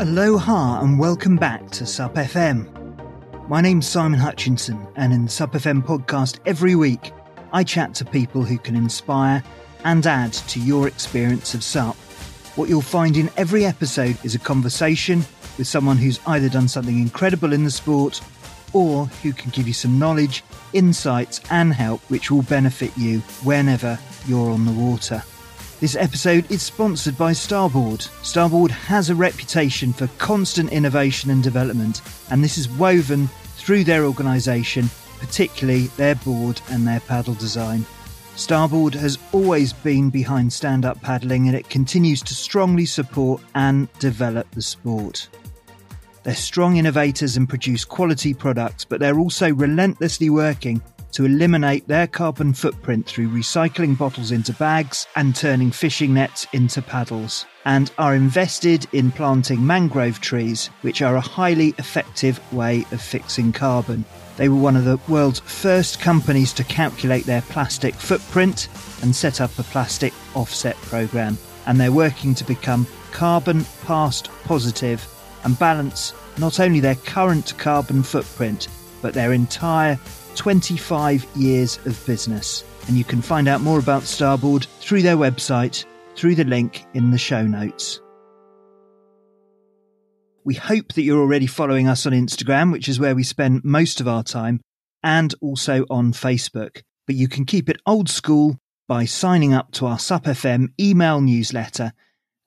Aloha and welcome back to SUP FM. My name's Simon Hutchinson, and in the SUP FM podcast every week, I chat to people who can inspire and add to your experience of SUP. What you'll find in every episode is a conversation with someone who's either done something incredible in the sport or who can give you some knowledge, insights, and help which will benefit you whenever you're on the water. This episode is sponsored by Starboard. Starboard has a reputation for constant innovation and development, and this is woven through their organisation, particularly their board and their paddle design. Starboard has always been behind stand up paddling and it continues to strongly support and develop the sport. They're strong innovators and produce quality products, but they're also relentlessly working to eliminate their carbon footprint through recycling bottles into bags and turning fishing nets into paddles, and are invested in planting mangrove trees, which are a highly effective way of fixing carbon. They were one of the world's first companies to calculate their plastic footprint and set up a plastic offset program, and they're working to become carbon past positive and balance not only their current carbon footprint, but their entire 25 years of business. And you can find out more about Starboard through their website, through the link in the show notes. We hope that you're already following us on Instagram, which is where we spend most of our time, and also on Facebook. But you can keep it old school by signing up to our SUPFM email newsletter.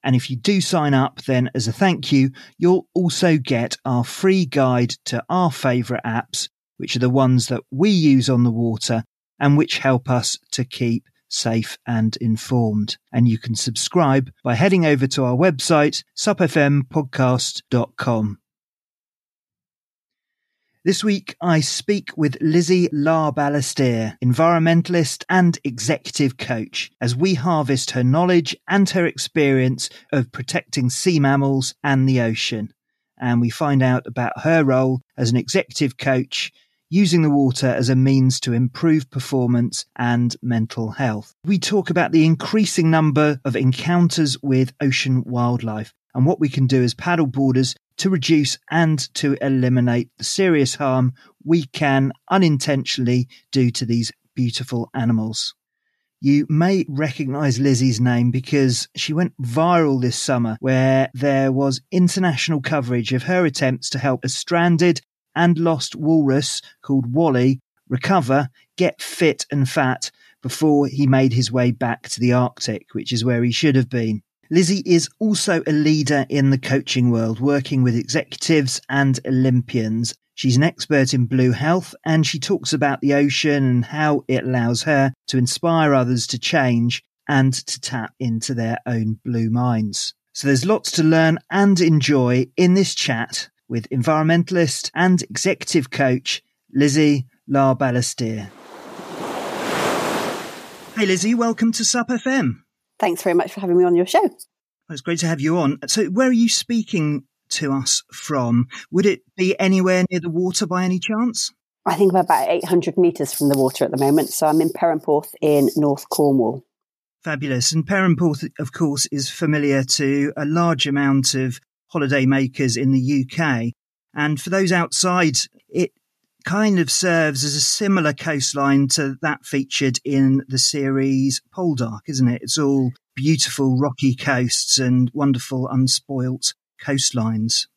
And if you do sign up, then as a thank you, you'll also get our free guide to our favourite apps which are the ones that we use on the water and which help us to keep safe and informed. And you can subscribe by heading over to our website, supfmpodcast.com. This week, I speak with Lizzie Larbalestier, environmentalist and executive coach, as we harvest her knowledge and her experience of protecting sea mammals and the ocean. And we find out about her role as an executive coach using the water as a means to improve performance and mental health. We talk about the increasing number of encounters with ocean wildlife and what we can do as paddle paddleboarders to reduce and to eliminate the serious harm we can unintentionally do to these beautiful animals. You may recognize Lizzie's name because she went viral this summer where there was international coverage of her attempts to help a stranded and lost walrus called Wally recover, get fit and fat before he made his way back to the Arctic, which is where he should have been. Lizzie is also a leader in the coaching world, working with executives and Olympians. She's an expert in blue health and she talks about the ocean and how it allows her to inspire others to change and to tap into their own blue minds. So there's lots to learn and enjoy in this chat with environmentalist and executive coach Lizzie Larbalestier. Hey Lizzie, welcome to SUP FM. Thanks very much for having me on your show. It's great to have you on. So, where are you speaking to us from? Would it be anywhere near the water by any chance? I think I'm about 800 metres from the water at the moment. So, I'm in Perranporth in North Cornwall. Fabulous. And Perranporth, of course, is familiar to a large amount of holidaymakers in the UK. And for those outside, it kind of serves as a similar coastline to that featured in the series Poldark, isn't it? It's all beautiful rocky coasts and wonderful unspoilt coastlines.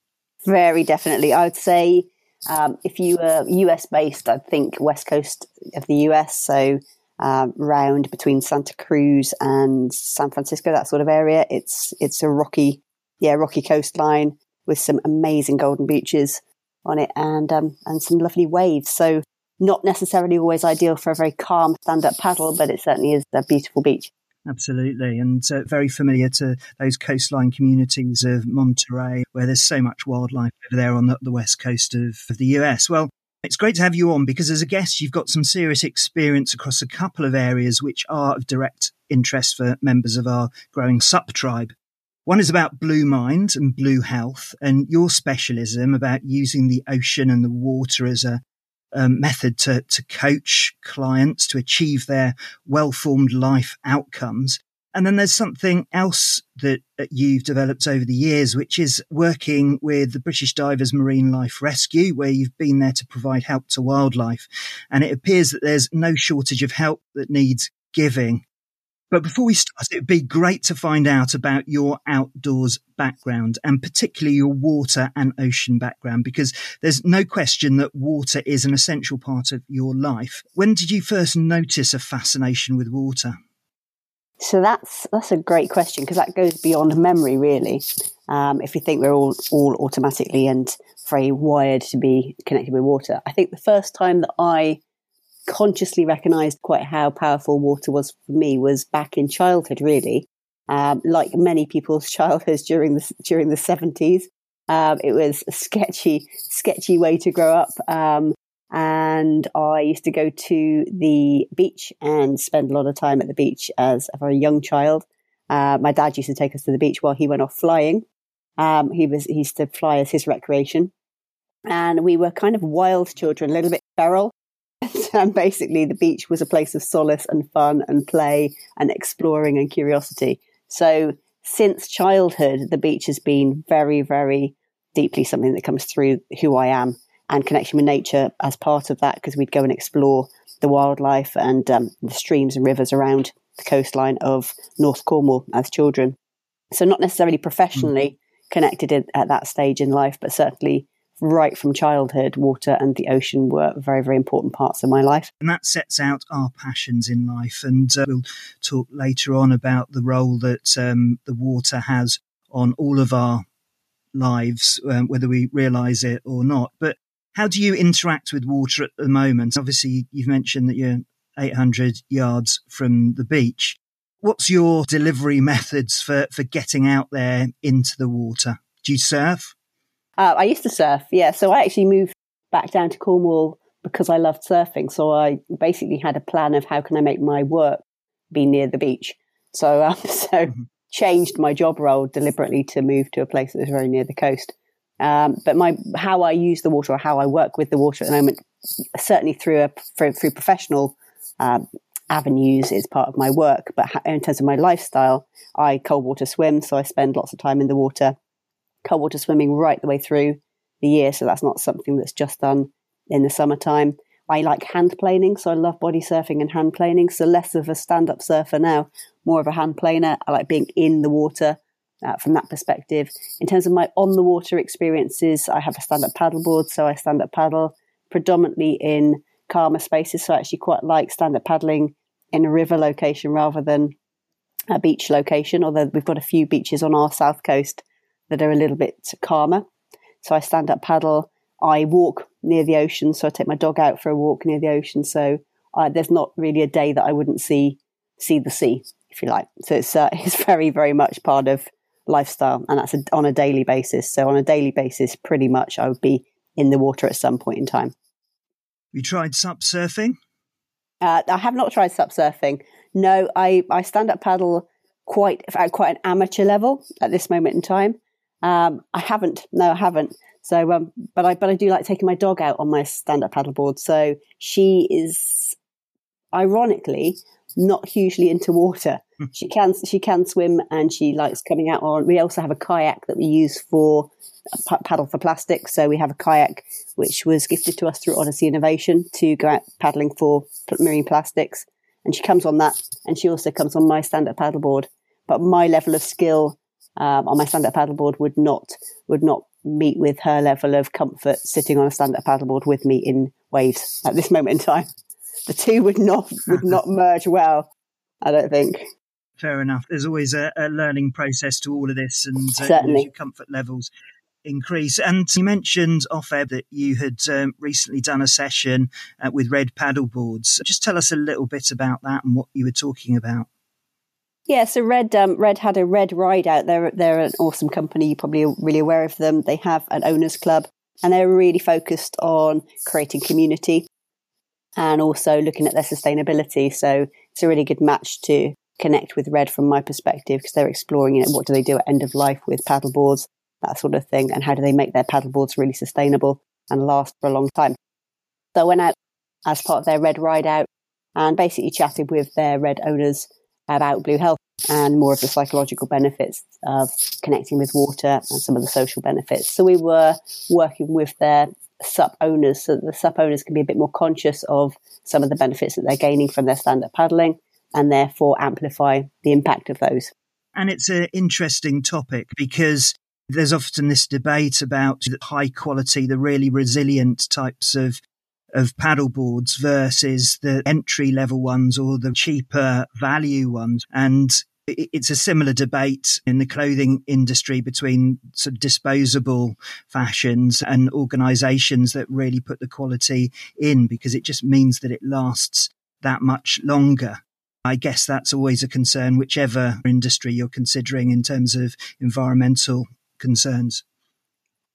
Very definitely. I would say um, if you were US based, I'd think west coast of the US. So um, round between Santa Cruz and San Francisco, that sort of area. It's it's a rocky yeah, rocky coastline with some amazing golden beaches on it and um, and some lovely waves. So not necessarily always ideal for a very calm stand-up paddle, but it certainly is a beautiful beach. Absolutely, and uh, very familiar to those coastline communities of Monterey, where there's so much wildlife over there on the, the west coast of, of the US. Well, it's great to have you on because as a guest, you've got some serious experience across a couple of areas which are of direct interest for members of our growing SUP tribe. One is about blue mind and blue health, and your specialism about using the ocean and the water as a um, method to, to coach clients to achieve their well formed life outcomes. And then there's something else that you've developed over the years, which is working with the British Divers Marine Life Rescue, where you've been there to provide help to wildlife. And it appears that there's no shortage of help that needs giving. But before we start, it'd be great to find out about your outdoors background and particularly your water and ocean background, because there's no question that water is an essential part of your life. When did you first notice a fascination with water? So that's that's a great question because that goes beyond memory, really. Um, if you think we're all all automatically and very wired to be connected with water, I think the first time that I consciously recognised quite how powerful water was for me was back in childhood. Really, um, like many people's childhoods during the during the seventies, um, it was a sketchy sketchy way to grow up. Um, and I used to go to the beach and spend a lot of time at the beach as a very young child. Uh, my dad used to take us to the beach while he went off flying. Um, he was he used to fly as his recreation, and we were kind of wild children, a little bit feral. and basically, the beach was a place of solace and fun and play and exploring and curiosity. So, since childhood, the beach has been very, very deeply something that comes through who I am and connection with nature as part of that because we'd go and explore the wildlife and um, the streams and rivers around the coastline of North Cornwall as children. So not necessarily professionally mm. connected in, at that stage in life, but certainly right from childhood, water and the ocean were very, very important parts of my life. And that sets out our passions in life. And uh, we'll talk later on about the role that um, the water has on all of our lives, um, whether we realize it or not. But how do you interact with water at the moment? Obviously, you've mentioned that you're 800 yards from the beach. What's your delivery methods for, for getting out there into the water? Do you surf? Uh, I used to surf, yeah. So I actually moved back down to Cornwall because I loved surfing. So I basically had a plan of how can I make my work be near the beach. So, um, so mm-hmm. changed my job role deliberately to move to a place that was very near the coast. Um, but my how I use the water or how I work with the water at the moment, certainly through a through, through professional um, avenues, is part of my work. But in terms of my lifestyle, I cold water swim, so I spend lots of time in the water, cold water swimming right the way through the year. So that's not something that's just done in the summertime. I like hand planing, so I love body surfing and hand planing. So less of a stand up surfer now, more of a hand planer. I like being in the water uh, from that perspective. In terms of my on the water experiences, I have a stand up paddleboard, so I stand up paddle predominantly in calmer spaces. So I actually quite like stand up paddling in a river location rather than a beach location, although we've got a few beaches on our south coast that are a little bit calmer. So I stand up paddle. I walk near the ocean, so I take my dog out for a walk near the ocean. So uh, there's not really a day that I wouldn't see see the sea, if you like. So it's uh, it's very very much part of lifestyle, and that's a, on a daily basis. So on a daily basis, pretty much I would be in the water at some point in time. You tried sup surfing? Uh, I have not tried sup surfing. No, I, I stand up paddle quite at quite an amateur level at this moment in time. Um, I haven't. No, I haven't. So, um, but I but I do like taking my dog out on my stand up paddleboard. So she is, ironically, not hugely into water. Hmm. she can she can swim and she likes coming out on. We also have a kayak that we use for paddle for plastic. So we have a kayak which was gifted to us through Odyssey Innovation to go out paddling for marine plastics. And she comes on that, and she also comes on my stand-up paddleboard. But my level of skill um, on my stand-up paddleboard would not would not meet with her level of comfort sitting on a stand-up paddleboard with me in waves at this moment in time the two would not would not merge well. I don't think. Fair enough. There's always a, a learning process to all of this, and uh, certainly your comfort levels increase. And you mentioned off air that you had um, recently done a session uh, with Red Paddleboards. Just tell us a little bit about that and what you were talking about. Yeah, so Red um, Red had a Red Ride out. They're they're an awesome company. You're probably really aware of them. They have an owners club, and they're really focused on creating community and also looking at their sustainability. So it's a really good match to connect with Red from my perspective because they're exploring you know, what do they do at end of life with paddle boards, that sort of thing, and how do they make their paddle boards really sustainable and last for a long time. So I went out as part of their Red Ride Out and basically chatted with their Red owners about blue health and more of the psychological benefits of connecting with water and some of the social benefits. So we were working with their SUP owners so the SUP owners can be a bit more conscious of some of the benefits that they're gaining from their stand up paddling and therefore amplify the impact of those. And it's an interesting topic because there's often this debate about the high quality, the really resilient types of of paddle boards versus the entry level ones or the cheaper value ones. And it's a similar debate in the clothing industry between sort of disposable fashions and organizations that really put the quality in because it just means that it lasts that much longer. I guess that's always a concern, whichever industry you're considering in terms of environmental concerns.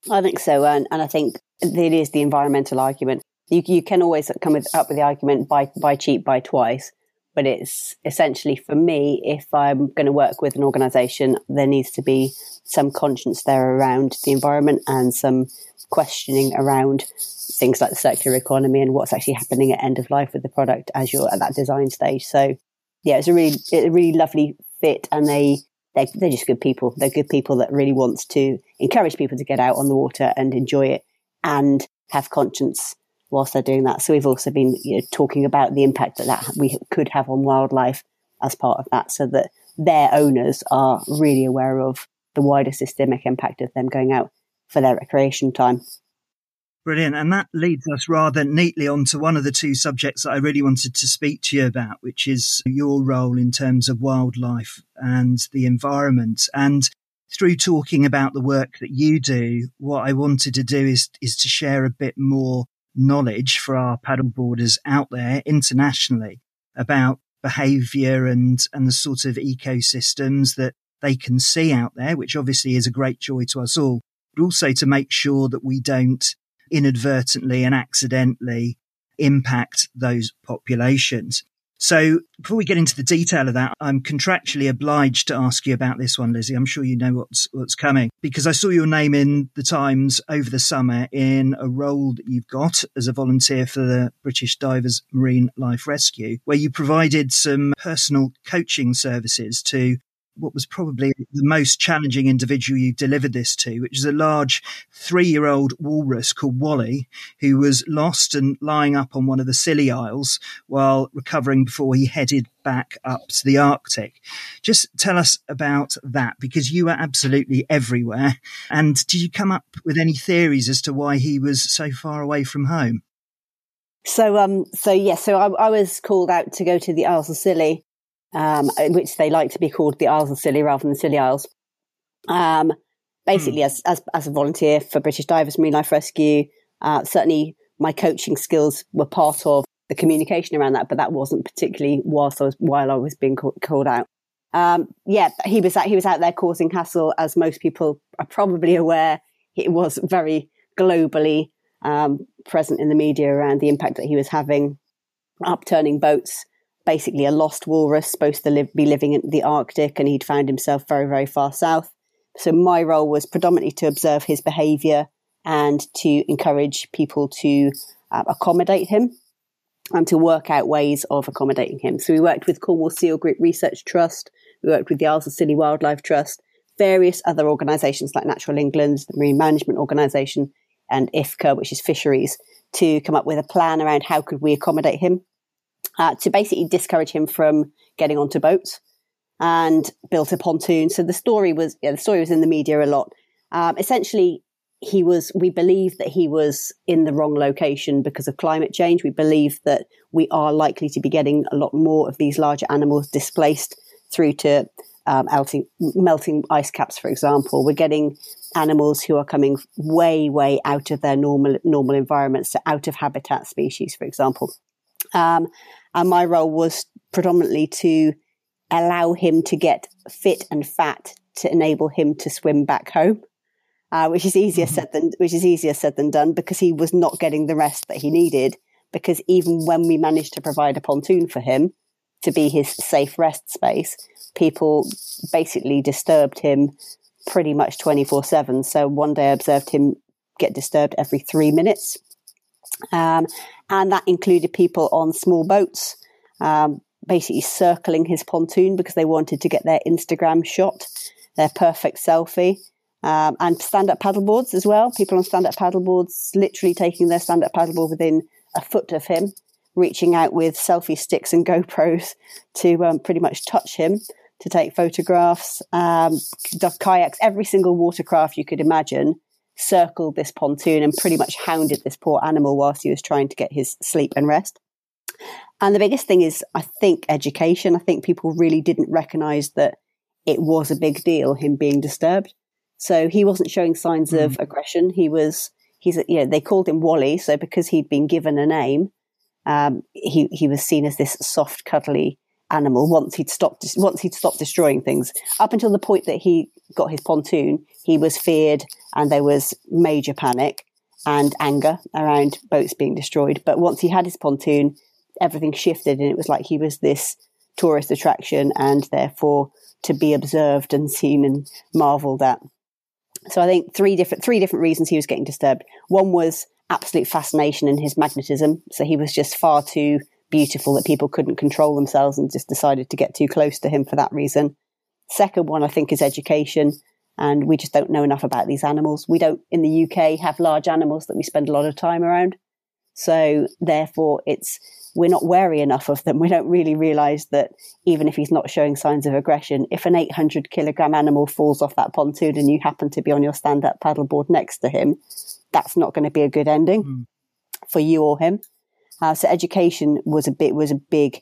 I think so. And, and I think it is the environmental argument. You, you can always come with, up with the argument buy, buy cheap, buy twice. But it's essentially for me, if I'm going to work with an organization, there needs to be some conscience there around the environment and some questioning around things like the circular economy and what's actually happening at end of life with the product as you're at that design stage. So yeah, it's a really, a really lovely fit and they, they're, they're just good people. They're good people that really wants to encourage people to get out on the water and enjoy it and have conscience whilst they're doing that. So we've also been you know, talking about the impact that, that we could have on wildlife as part of that so that their owners are really aware of the wider systemic impact of them going out for their recreation time. Brilliant. And that leads us rather neatly onto one of the two subjects that I really wanted to speak to you about, which is your role in terms of wildlife and the environment. And through talking about the work that you do, what I wanted to do is, is to share a bit more knowledge for our paddleboarders out there internationally about behavior and, and the sort of ecosystems that they can see out there, which obviously is a great joy to us all, but also to make sure that we don't inadvertently and accidentally impact those populations. So before we get into the detail of that, I'm contractually obliged to ask you about this one, Lizzie. I'm sure you know what's what's coming because I saw your name in the Times over the summer in a role that you've got as a volunteer for the British Divers Marine Life Rescue, where you provided some personal coaching services to what was probably the most challenging individual you delivered this to, which is a large three year old walrus called Wally, who was lost and lying up on one of the Scilly Isles while recovering before he headed back up to the Arctic. Just tell us about that because you were absolutely everywhere. And did you come up with any theories as to why he was so far away from home? So, um, so yes, so I, I was called out to go to the Isles of Scilly um, which they like to be called the Isles of Scilly rather than the Scilly Isles. Um, basically, hmm. as, as, as a volunteer for British Divers Marine Life Rescue, uh, certainly my coaching skills were part of the communication around that, but that wasn't particularly whilst I was while I was being call, called out. Um, yeah, he was out, he was out there causing hassle, as most people are probably aware. It was very globally um, present in the media around the impact that he was having, upturning boats, basically a lost walrus supposed to live, be living in the Arctic, and he'd found himself very, very far south. So my role was predominantly to observe his behaviour and to encourage people to uh, accommodate him and to work out ways of accommodating him. So we worked with Cornwall Seal Group Research Trust, we worked with the Isles of Scilly Wildlife Trust, various other organisations like Natural England, the Marine Management Organisation, and IFCA, which is fisheries, to come up with a plan around how could we accommodate him uh, to basically discourage him from getting onto boats and built a pontoon. So the story was, yeah, the story was in the media a lot. Um, essentially, he was, we believe that he was in the wrong location because of climate change. We believe that we are likely to be getting a lot more of these larger animals displaced through to um, melting, melting ice caps, for example. We're getting animals who are coming way, way out of their normal, normal environments, so out of habitat species, for example. Um, and my role was predominantly to allow him to get fit and fat to enable him to swim back home. Uh, which is easier mm-hmm. said than which is easier said than done because he was not getting the rest that he needed. Because even when we managed to provide a pontoon for him to be his safe rest space, people basically disturbed him pretty much twenty four seven. So one day I observed him get disturbed every three minutes, um, and that included people on small boats. Um, basically circling his pontoon because they wanted to get their Instagram shot, their perfect selfie. Um, and stand up paddleboards as well. People on stand up paddleboards literally taking their stand up paddleboard within a foot of him, reaching out with selfie sticks and GoPros to um, pretty much touch him to take photographs. Um, kayaks, every single watercraft you could imagine circled this pontoon and pretty much hounded this poor animal whilst he was trying to get his sleep and rest. And the biggest thing is, I think, education. I think people really didn't recognize that it was a big deal, him being disturbed. So he wasn't showing signs mm. of aggression. He was, he's, you know, they called him Wally. So because he'd been given a name, um, he, he was seen as this soft, cuddly animal once he'd stopped, once he'd stopped destroying things. Up until the point that he got his pontoon, he was feared and there was major panic and anger around boats being destroyed. But once he had his pontoon, everything shifted and it was like he was this tourist attraction and therefore to be observed and seen and marveled at. So I think three different three different reasons he was getting disturbed. One was absolute fascination in his magnetism. So he was just far too beautiful that people couldn't control themselves and just decided to get too close to him for that reason. Second one I think is education and we just don't know enough about these animals. We don't in the UK have large animals that we spend a lot of time around. So therefore it's we're not wary enough of them. We don't really realize that even if he's not showing signs of aggression, if an 800 kilogram animal falls off that pontoon and you happen to be on your stand up paddleboard next to him, that's not going to be a good ending mm. for you or him. Uh, so education was a bit, was a big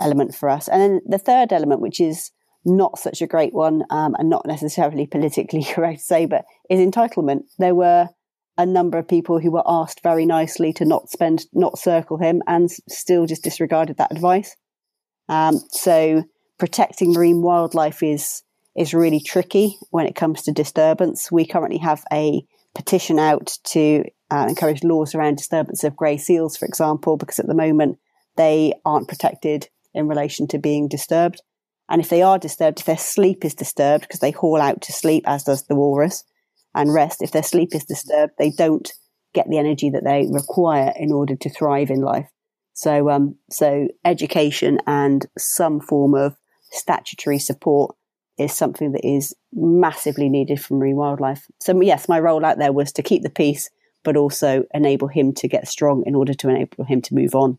element for us. And then the third element, which is not such a great one, um, and not necessarily politically correct to say, but is entitlement. There were a number of people who were asked very nicely to not spend, not circle him, and still just disregarded that advice. Um, so protecting marine wildlife is is really tricky when it comes to disturbance. We currently have a petition out to uh, encourage laws around disturbance of grey seals, for example, because at the moment they aren't protected in relation to being disturbed. And if they are disturbed, if their sleep is disturbed, because they haul out to sleep, as does the walrus, and rest. If their sleep is disturbed, they don't get the energy that they require in order to thrive in life. So, um, so education and some form of statutory support is something that is massively needed from marine wildlife. So, yes, my role out there was to keep the peace, but also enable him to get strong in order to enable him to move on,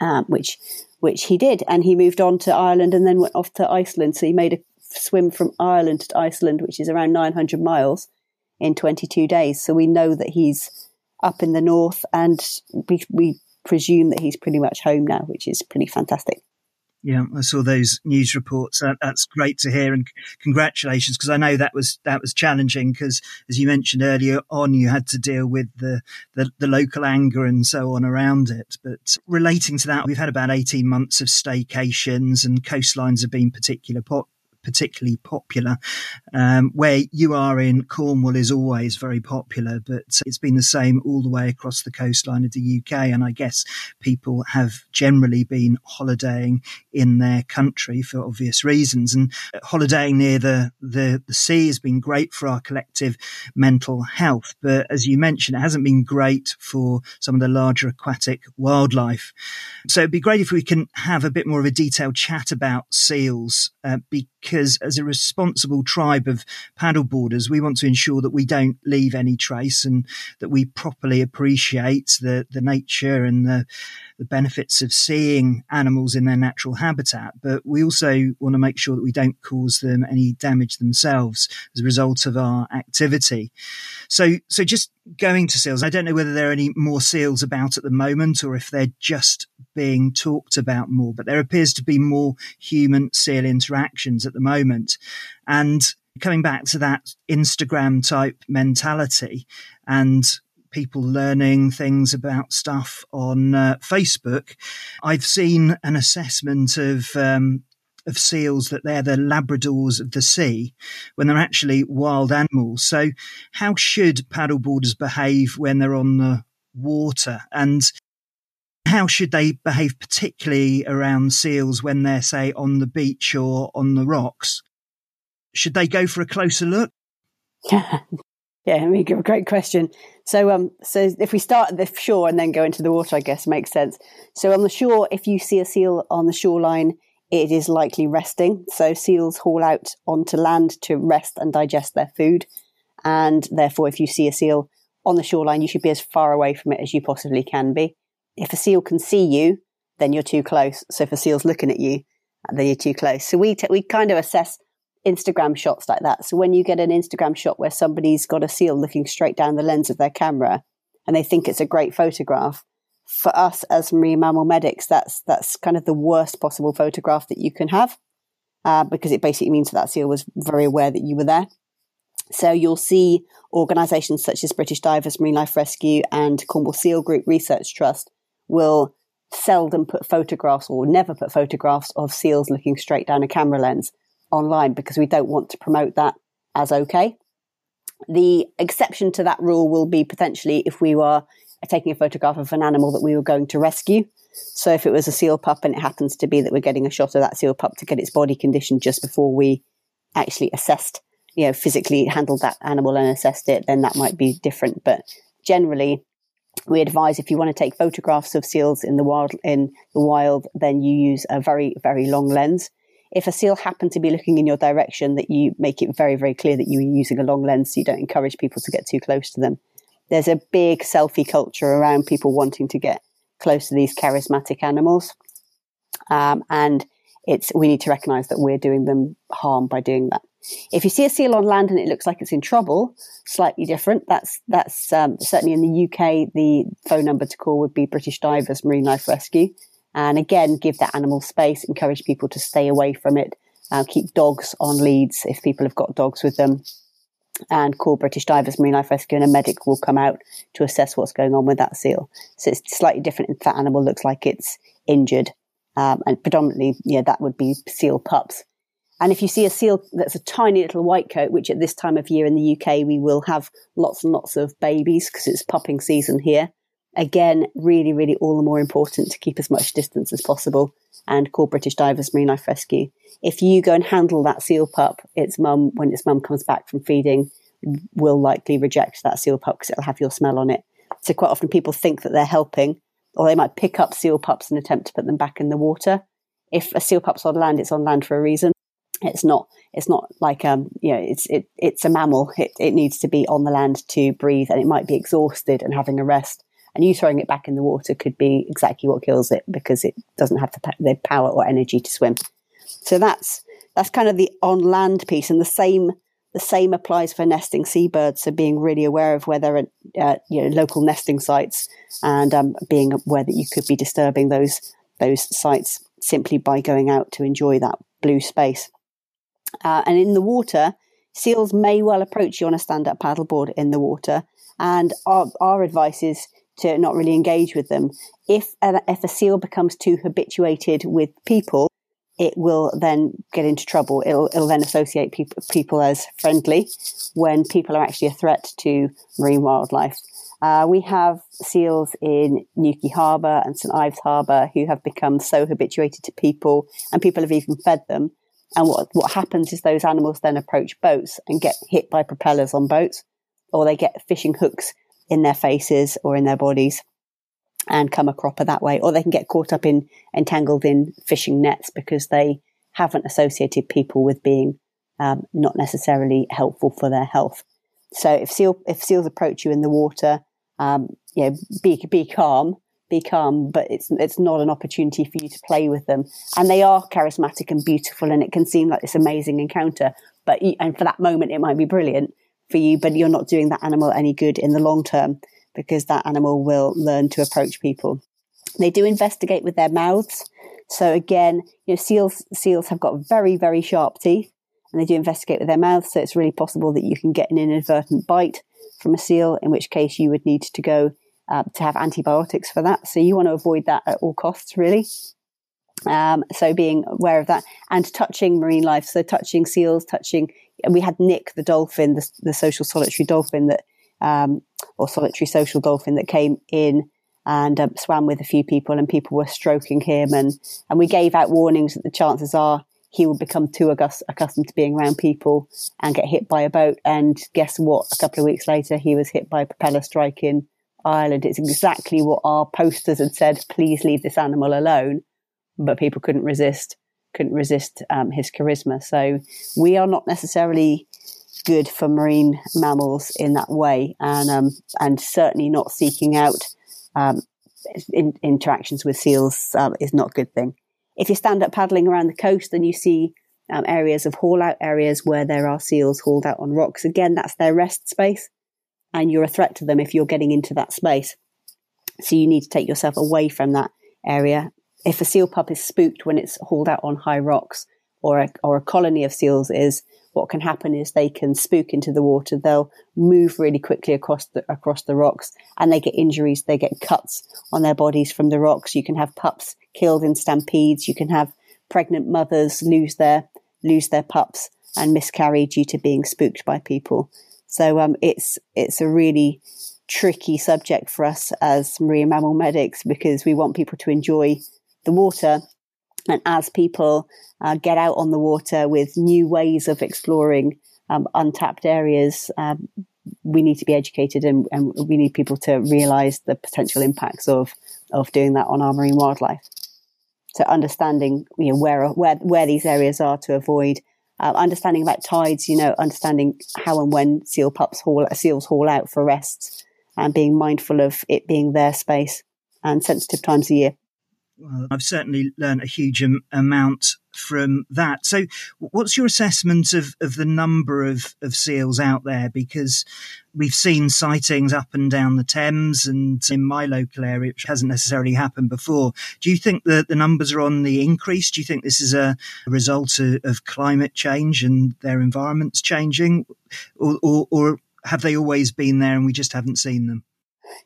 um, which which he did, and he moved on to Ireland and then went off to Iceland. So he made a swim from Ireland to Iceland, which is around 900 miles, in 22 days. So we know that he's up in the north, and we, we presume that he's pretty much home now, which is pretty fantastic. Yeah, I saw those news reports. That, that's great to hear, and congratulations because I know that was that was challenging because, as you mentioned earlier on, you had to deal with the, the, the local anger and so on around it. But relating to that, we've had about eighteen months of staycations, and coastlines have been particular pot, particularly popular. Um, where you are in Cornwall is always very popular, but it's been the same all the way across the coastline of the UK. And I guess people have generally been holidaying in their country for obvious reasons. And holidaying near the, the, the sea has been great for our collective mental health. But as you mentioned, it hasn't been great for some of the larger aquatic wildlife. So it'd be great if we can have a bit more of a detailed chat about seals, uh, because as a responsible tribe of paddleboarders, we want to ensure that we don't leave any trace and that we properly appreciate the, the nature and the, the benefits of seeing animals in their natural habitat. But we also want to make sure that we don't cause them any damage themselves as a result of our activity. So, so just going to seals, I don't know whether there are any more seals about at the moment or if they're just being talked about more, but there appears to be more human seal interactions at the moment. And coming back to that Instagram type mentality and people learning things about stuff on uh, Facebook, I've seen an assessment of um, of seals that they're the Labradors of the sea when they're actually wild animals. So, how should paddleboarders behave when they're on the water? And how should they behave particularly around seals when they're, say, on the beach or on the rocks? Should they go for a closer look? Yeah, I mean, great question. So, um, so if we start at the shore and then go into the water, I guess makes sense. So, on the shore, if you see a seal on the shoreline, it is likely resting. So, seals haul out onto land to rest and digest their food, and therefore, if you see a seal on the shoreline, you should be as far away from it as you possibly can be. If a seal can see you, then you're too close. So, if a seal's looking at you, then you're too close. So, we t- we kind of assess Instagram shots like that. So when you get an Instagram shot where somebody's got a seal looking straight down the lens of their camera and they think it's a great photograph, for us as marine mammal medics, that's that's kind of the worst possible photograph that you can have uh, because it basically means that that seal was very aware that you were there. So you'll see organisations such as British Divers, Marine Life Rescue, and Cornwall Seal Group Research Trust will seldom put photographs or never put photographs of seals looking straight down a camera lens online because we don't want to promote that as okay. The exception to that rule will be potentially if we were taking a photograph of an animal that we were going to rescue. So if it was a seal pup and it happens to be that we're getting a shot of that seal pup to get its body condition just before we actually assessed, you know, physically handled that animal and assessed it, then that might be different. But generally, we advise if you want to take photographs of seals in the wild, in the wild, then you use a very, very long lens if a seal happened to be looking in your direction, that you make it very, very clear that you are using a long lens so you don't encourage people to get too close to them. There's a big selfie culture around people wanting to get close to these charismatic animals. Um, and it's, we need to recognize that we're doing them harm by doing that. If you see a seal on land and it looks like it's in trouble, slightly different. That's that's um, certainly in the UK. The phone number to call would be British Divers Marine Life Rescue. And again, give that animal space, encourage people to stay away from it, uh, keep dogs on leads if people have got dogs with them, and call British Divers Marine Life Rescue and a medic will come out to assess what's going on with that seal. So it's slightly different if that animal looks like it's injured. Um, and predominantly, yeah, that would be seal pups. And if you see a seal that's a tiny little white coat, which at this time of year in the UK we will have lots and lots of babies because it's pupping season here, again, really, really all the more important to keep as much distance as possible and call British Divers Marine Life Rescue. If you go and handle that seal pup, its mum, when its mum comes back from feeding, will likely reject that seal pup because it'll have your smell on it. So quite often people think that they're helping or they might pick up seal pups and attempt to put them back in the water. If a seal pup's on land, it's on land for a reason. It's not, it's not like, um, you know, it's, it, it's a mammal. It, it needs to be on the land to breathe and it might be exhausted and having a rest and you throwing it back in the water could be exactly what kills it because it doesn't have the, the power or energy to swim. So that's that's kind of the on land piece, and the same the same applies for nesting seabirds. So being really aware of where there are uh, you know local nesting sites and um, being aware that you could be disturbing those those sites simply by going out to enjoy that blue space. Uh, and in the water, seals may well approach you on a stand up paddleboard in the water. And our, our advice is to not really engage with them. If a, if a seal becomes too habituated with people, it will then get into trouble. It'll, it'll then associate people, people as friendly when people are actually a threat to marine wildlife. Uh, we have seals in Newquay Harbour and St Ives Harbour who have become so habituated to people, and people have even fed them. And what what happens is those animals then approach boats and get hit by propellers on boats, or they get fishing hooks in their faces or in their bodies and come a cropper that way, or they can get caught up in entangled in fishing nets because they haven't associated people with being um, not necessarily helpful for their health. So if seal if seals approach you in the water, um, you know, be be calm, be calm, but it's it's not an opportunity for you to play with them. And they are charismatic and beautiful, and it can seem like this amazing encounter. But and for that moment, it might be brilliant for you, but you're not doing that animal any good in the long term because that animal will learn to approach people. They do investigate with their mouths. So again, you know, seals, seals have got very, very sharp teeth and they do investigate with their mouths. So it's really possible that you can get an inadvertent bite from a seal, in which case you would need to go uh, to have antibiotics for that. So you want to avoid that at all costs, really. Um, so being aware of that and touching marine life. So touching seals, touching we had Nick the dolphin, the, the social solitary dolphin that, um, or solitary social dolphin that came in and um, swam with a few people, and people were stroking him, and and we gave out warnings that the chances are he would become too accustomed to being around people and get hit by a boat. And guess what? A couple of weeks later, he was hit by a propeller strike in Ireland. It's exactly what our posters had said. Please leave this animal alone. But people couldn't resist, couldn't resist um, his charisma. So we are not necessarily good for marine mammals in that way, and um, and certainly not seeking out um, in, interactions with seals um, is not a good thing. If you stand up paddling around the coast and you see um, areas of haul out areas where there are seals hauled out on rocks, again, that's their rest space, and you're a threat to them if you're getting into that space. So you need to take yourself away from that area. If a seal pup is spooked when it's hauled out on high rocks, or a, or a colony of seals is, what can happen is they can spook into the water. They'll move really quickly across the, across the rocks and they get injuries. They get cuts on their bodies from the rocks. You can have pups killed in stampedes. You can have pregnant mothers lose their, lose their pups and miscarry due to being spooked by people. So, um, it's, it's a really tricky subject for us as marine mammal medics because we want people to enjoy the water and as people uh, get out on the water with new ways of exploring um, untapped areas, um, we need to be educated and, and, we need people to realize the potential impacts of, of doing that on our marine wildlife. So understanding, you know, where, where, where these areas are to avoid, uh, understanding about tides, you know, understanding how and when seal pups haul, seals haul out for rests and being mindful of it being their space and sensitive times of year I've certainly learned a huge am- amount from that. So, what's your assessment of, of the number of, of seals out there? Because we've seen sightings up and down the Thames and in my local area, which hasn't necessarily happened before. Do you think that the numbers are on the increase? Do you think this is a result of, of climate change and their environments changing? Or, or, or have they always been there and we just haven't seen them?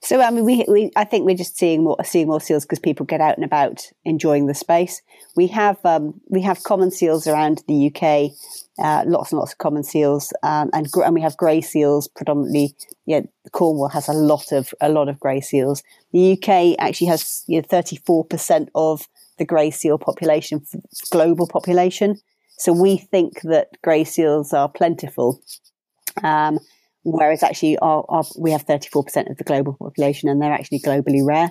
So I mean, we, we I think we're just seeing more seeing more seals because people get out and about enjoying the space. We have um, we have common seals around the UK, uh, lots and lots of common seals, um, and and we have grey seals predominantly. Yeah, Cornwall has a lot of a lot of grey seals. The UK actually has thirty four percent of the grey seal population, global population. So we think that grey seals are plentiful. Um, whereas actually our, our, we have 34% of the global population and they're actually globally rare.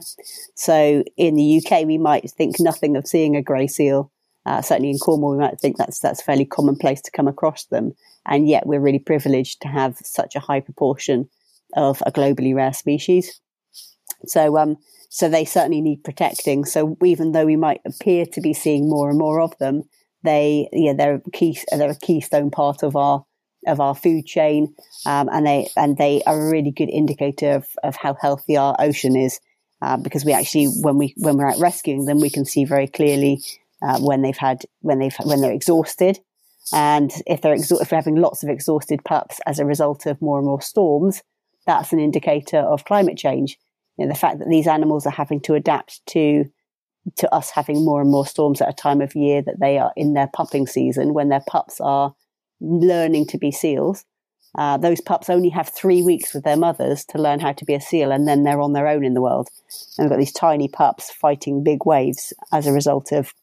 So in the UK, we might think nothing of seeing a grey seal. Uh, certainly in Cornwall, we might think that's that's fairly commonplace to come across them, and yet we're really privileged to have such a high proportion of a globally rare species. So, um, so they certainly need protecting. So even though we might appear to be seeing more and more of them, they, yeah, they're key, they're a keystone part of our of our food chain, um, and they and they are a really good indicator of, of how healthy our ocean is. Uh, because we actually, when we when we're out rescuing them, we can see very clearly uh, when they've had when they've when they're exhausted, and if they're if we're having lots of exhausted pups as a result of more and more storms, that's an indicator of climate change. You know, the fact that these animals are having to adapt to to us having more and more storms at a time of year that they are in their pupping season when their pups are learning to be seals. Uh, those pups only have three weeks with their mothers to learn how to be a seal, and then they're on their own in the world. And we've got these tiny pups fighting big waves as a result of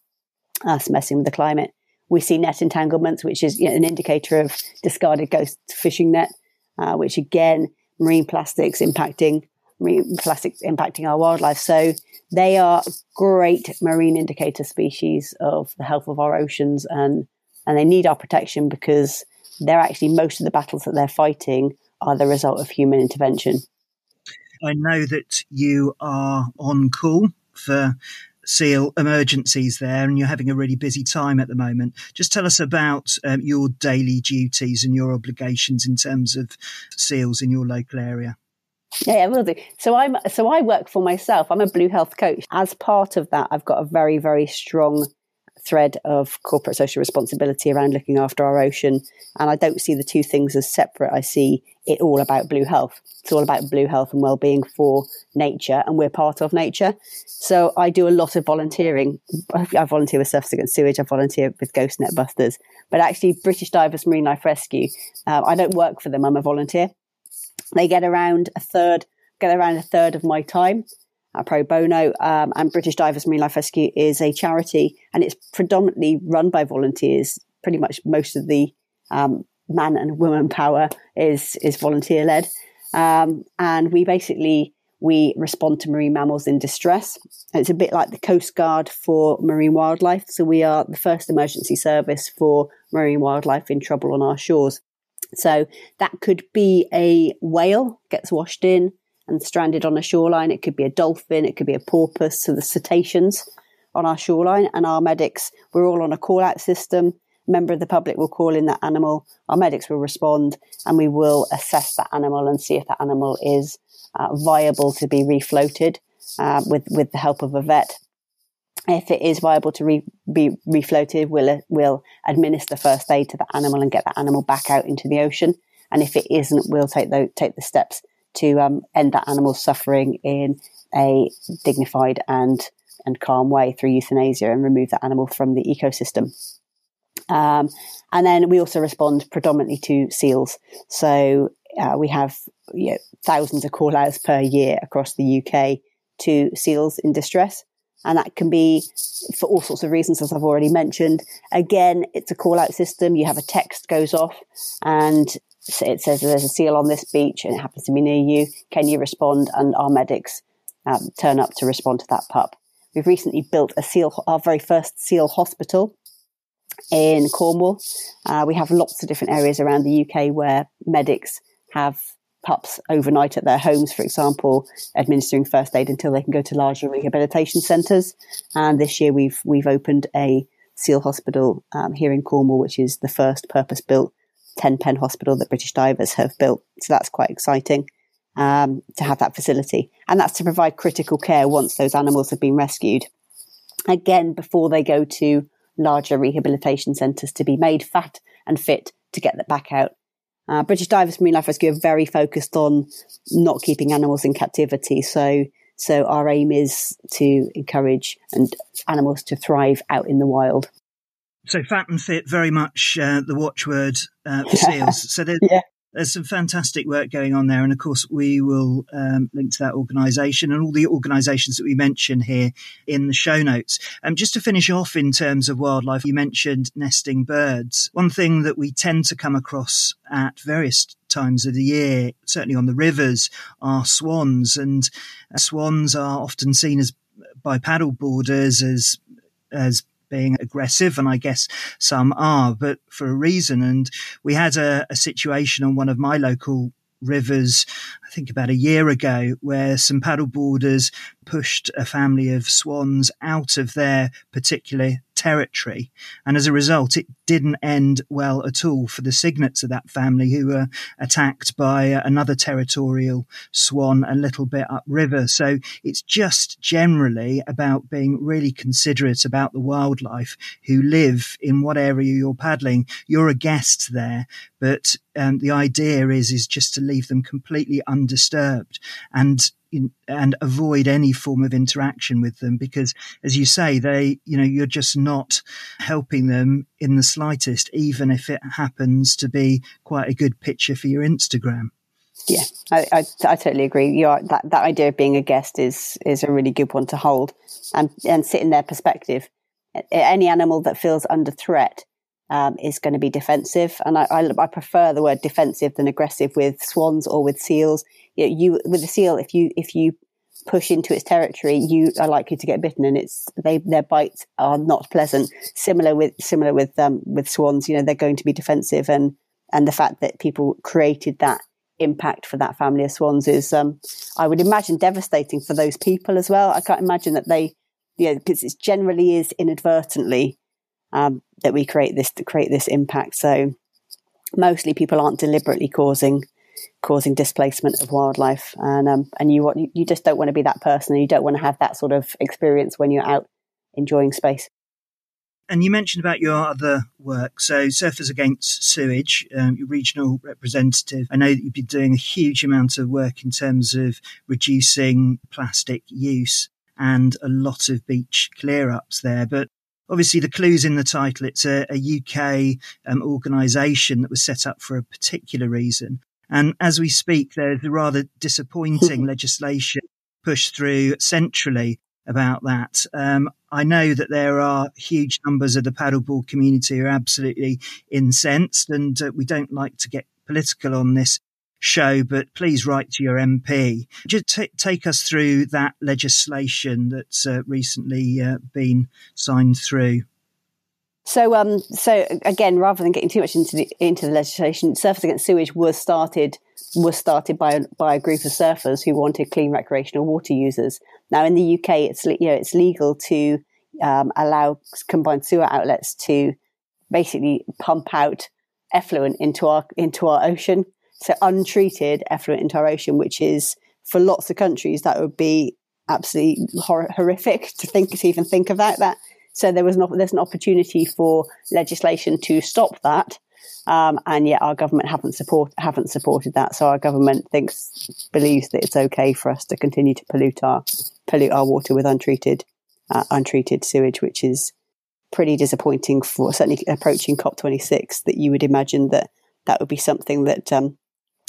us messing with the climate. We see net entanglements, which is you know, an indicator of discarded ghost fishing net, uh, which again, marine plastics impacting marine plastics impacting our wildlife. So they are great marine indicator species of the health of our oceans and and they need our protection because they're actually most of the battles that they're fighting are the result of human intervention. I know that you are on call for SEAL emergencies there, and you're having a really busy time at the moment. Just tell us about um, your daily duties and your obligations in terms of SEALs in your local area. Yeah, I will do. So I'm so I work for myself. I'm a blue health coach. As part of that, I've got a very very strong thread of corporate social responsibility around looking after our ocean. And I don't see the two things as separate. I see it all about blue health. It's all about blue health and well-being for nature, and we're part of nature. So I do a lot of volunteering. I volunteer with Surfers Against Sewage. I volunteer with Ghost Net Busters. But actually, British Divers Marine Life Rescue, uh, I don't work for them. I'm a volunteer. They get around a third, get around a third of my time. Uh, pro bono. Um, and British Divers Marine Life Rescue is a charity and it's predominantly run by volunteers. Pretty much most of the um, man and woman power is, is volunteer led. Um, and we basically, we respond to marine mammals in distress. It's a bit like the Coast Guard for marine wildlife. So we are the first emergency service for marine wildlife in trouble on our shores. So that could be a whale gets washed in and stranded on a shoreline. It could be a dolphin. It could be a porpoise. So the cetaceans on our shoreline and our medics, we're all on a call out system. A member of the public will call in that animal. Our medics will respond and we will assess that animal and see if that animal is uh, viable to be refloated uh, with, with the help of a vet. If it is viable to re, be refloated, we'll, we'll administer first aid to the animal and get that animal back out into the ocean. And if it isn't, we'll take the, take the steps to um, end that animal's suffering in a dignified and and calm way through euthanasia and remove that animal from the ecosystem. Um, and then we also respond predominantly to seals. So uh, we have you know, thousands of call outs per year across the UK to seals in distress. And that can be for all sorts of reasons, as I've already mentioned. Again, it's a call out system. You have a text goes off and it says there's a seal on this beach and it happens to be near you. Can you respond? And our medics um, turn up to respond to that pup. We've recently built a seal, our very first seal hospital in Cornwall. Uh, we have lots of different areas around the UK where medics have pups overnight at their homes, for example, administering first aid until they can go to larger rehabilitation centres. And this year we've we've opened a seal hospital um, here in Cornwall, which is the first purpose built 10 pen hospital that British divers have built. So that's quite exciting um, to have that facility. And that's to provide critical care once those animals have been rescued. Again, before they go to larger rehabilitation centres to be made fat and fit to get them back out. Uh, British Divers Marine Life Rescue are very focused on not keeping animals in captivity. So, so our aim is to encourage and animals to thrive out in the wild. So fat and fit, very much uh, the watchword uh, for seals. So there's, yeah. there's some fantastic work going on there, and of course we will um, link to that organisation and all the organisations that we mention here in the show notes. Um, just to finish off in terms of wildlife, you mentioned nesting birds. One thing that we tend to come across at various times of the year, certainly on the rivers, are swans, and uh, swans are often seen as by paddle boarders as as being aggressive, and I guess some are, but for a reason. And we had a, a situation on one of my local rivers, I think about a year ago, where some paddleboarders pushed a family of swans out of their particular territory. And as a result, it didn't end well at all for the cygnets of that family who were attacked by another territorial swan a little bit upriver. So it's just generally about being really considerate about the wildlife who live in what area you're paddling. You're a guest there, but um, the idea is is just to leave them completely undisturbed and in, and avoid any form of interaction with them because, as you say, they, you know, you're just not helping them in the slightest, even if it happens to be quite a good picture for your Instagram. Yeah, I, I, I totally agree. You are, that that idea of being a guest is is a really good one to hold and and sit in their perspective. Any animal that feels under threat um, is going to be defensive. And I, I, I, prefer the word defensive than aggressive with swans or with seals. You, know, you with a seal, if you if you push into its territory, you are likely to get bitten, and it's they their bites are not pleasant. Similar with similar with um, with swans, you know, they're going to be defensive, and and the fact that people created that impact for that family of swans is, um, I would imagine, devastating for those people as well. I can't imagine that they, know, because it generally is inadvertently um, that we create this to create this impact. So mostly people aren't deliberately causing causing displacement of wildlife, and um, and you want you just don't want to be that person, and you don't want to have that sort of experience when you're out enjoying space. And you mentioned about your other work, so Surfers Against Sewage, um, your regional representative. I know that you've been doing a huge amount of work in terms of reducing plastic use and a lot of beach clear ups there. But obviously the clues in the title. It's a, a UK um, organisation that was set up for a particular reason. And as we speak, there's a rather disappointing legislation pushed through centrally about that. Um, I know that there are huge numbers of the paddleboard community who are absolutely incensed, and uh, we don't like to get political on this show, but please write to your MP. Just t- take us through that legislation that's uh, recently uh, been signed through. So, um, so again, rather than getting too much into the into the legislation, Surfers Against Sewage was started was started by by a group of surfers who wanted clean recreational water users. Now, in the UK, it's you know it's legal to um, allow combined sewer outlets to basically pump out effluent into our into our ocean. So untreated effluent into our ocean, which is for lots of countries that would be absolutely hor- horrific to think to even think about that. So there was an, there's an opportunity for legislation to stop that. Um, and yet our government haven't support haven't supported that. So our government thinks believes that it's okay for us to continue to pollute our pollute our water with untreated uh, untreated sewage, which is pretty disappointing for certainly approaching COP26. That you would imagine that that would be something that um,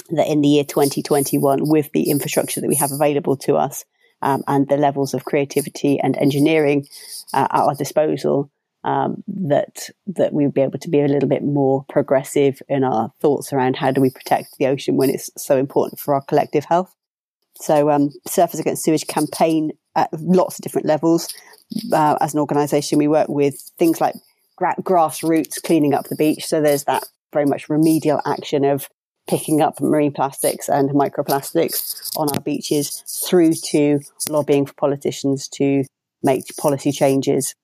that in the year 2021, with the infrastructure that we have available to us, um, and the levels of creativity and engineering uh, at our disposal, um, that that we would be able to be a little bit more progressive in our thoughts around how do we protect the ocean when it's so important for our collective health. So, um, Surfers Against Sewage campaign at lots of different levels. Uh, as an organisation, we work with things like gra- grassroots cleaning up the beach. So there's that very much remedial action of picking up marine plastics and microplastics on our beaches through to lobbying for politicians to make policy changes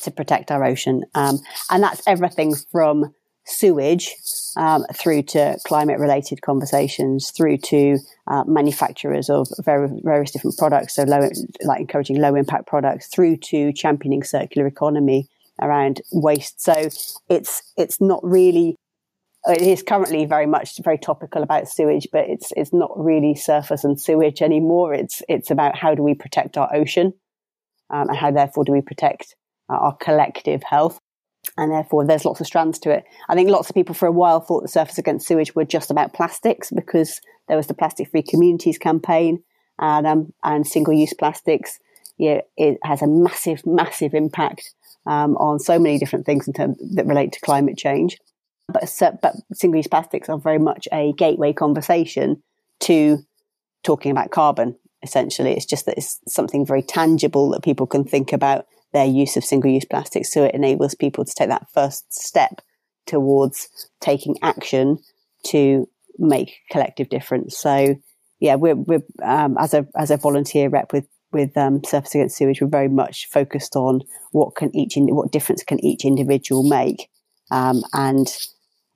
to protect our ocean. Um, and that's everything from sewage um, through to climate related conversations, through to uh, manufacturers of very, various different products, so low, like encouraging low impact products, through to championing circular economy around waste. So it's it's not really it is currently very much very topical about sewage, but it's it's not really Surfers and sewage anymore. It's it's about how do we protect our ocean, um, and how therefore do we protect uh, our collective health, and therefore there's lots of strands to it. I think lots of people for a while thought the Surfers Against Sewage were just about plastics because there was the Plastic Free Communities campaign and um, and single use plastics. Yeah, it has a massive massive impact um, on so many different things in terms that relate to climate change but, but single use plastics are very much a gateway conversation to talking about carbon. Essentially, it's just that it's something very tangible that people can think about their use of single use plastics. So it enables people to take that first step towards taking action to make collective difference. So yeah, we're, we're um, as a as a volunteer rep with with um, Surfers Against Sewage, we're very much focused on what can each what difference can each individual make, um, and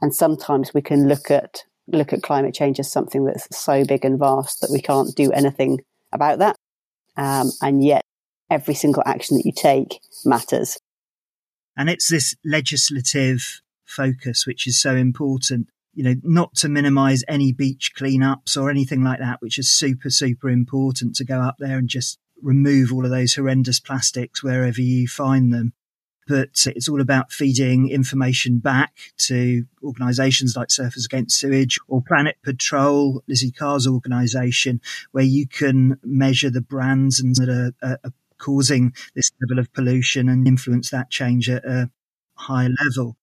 and sometimes we can look at look at climate change as something that's so big and vast that we can't do anything about that. Um, and yet, every single action that you take matters. And it's this legislative focus which is so important. You know, not to minimize any beach cleanups or anything like that, which is super, super important to go up there and just remove all of those horrendous plastics wherever you find them but it's all about feeding information back to organisations like Surfers Against Sewage or Planet Patrol, Lizzie Carr's organisation, where you can measure the brands and that are, are, are causing this level of pollution and influence that change at a high level.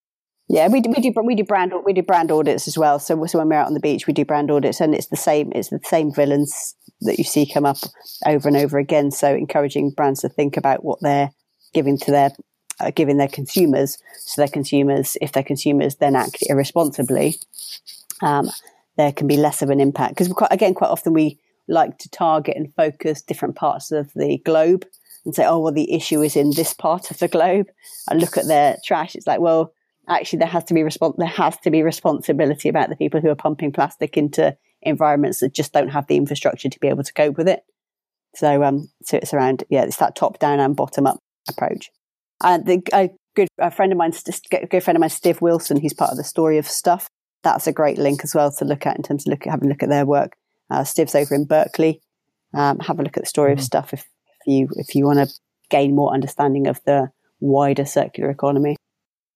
Yeah, we do, we do we do brand we do brand audits as well. So, so when we're out on the beach, we do brand audits, and it's the same it's the same villains that you see come up over and over again. So, encouraging brands to think about what they're giving to their uh, giving their consumers, so their consumers, if their consumers then act irresponsibly, um, there can be less of an impact. Because again, quite often we like to target and focus different parts of the globe and say, oh, well, the issue is in this part of the globe. And look at their trash. It's like, well, actually, there has to be respons- there has to be responsibility about the people who are pumping plastic into environments that just don't have the infrastructure to be able to cope with it. So, um, so it's around, yeah, it's that top down and bottom up approach. And the, a good a friend of mine, a good friend of mine, Steve Wilson, who's part of the Story of Stuff. That's a great link as well to look at in terms of look, having a look at their work. Uh, Steve's over in Berkeley. Um, have a look at the Story mm-hmm. of Stuff if, if you if you want to gain more understanding of the wider circular economy.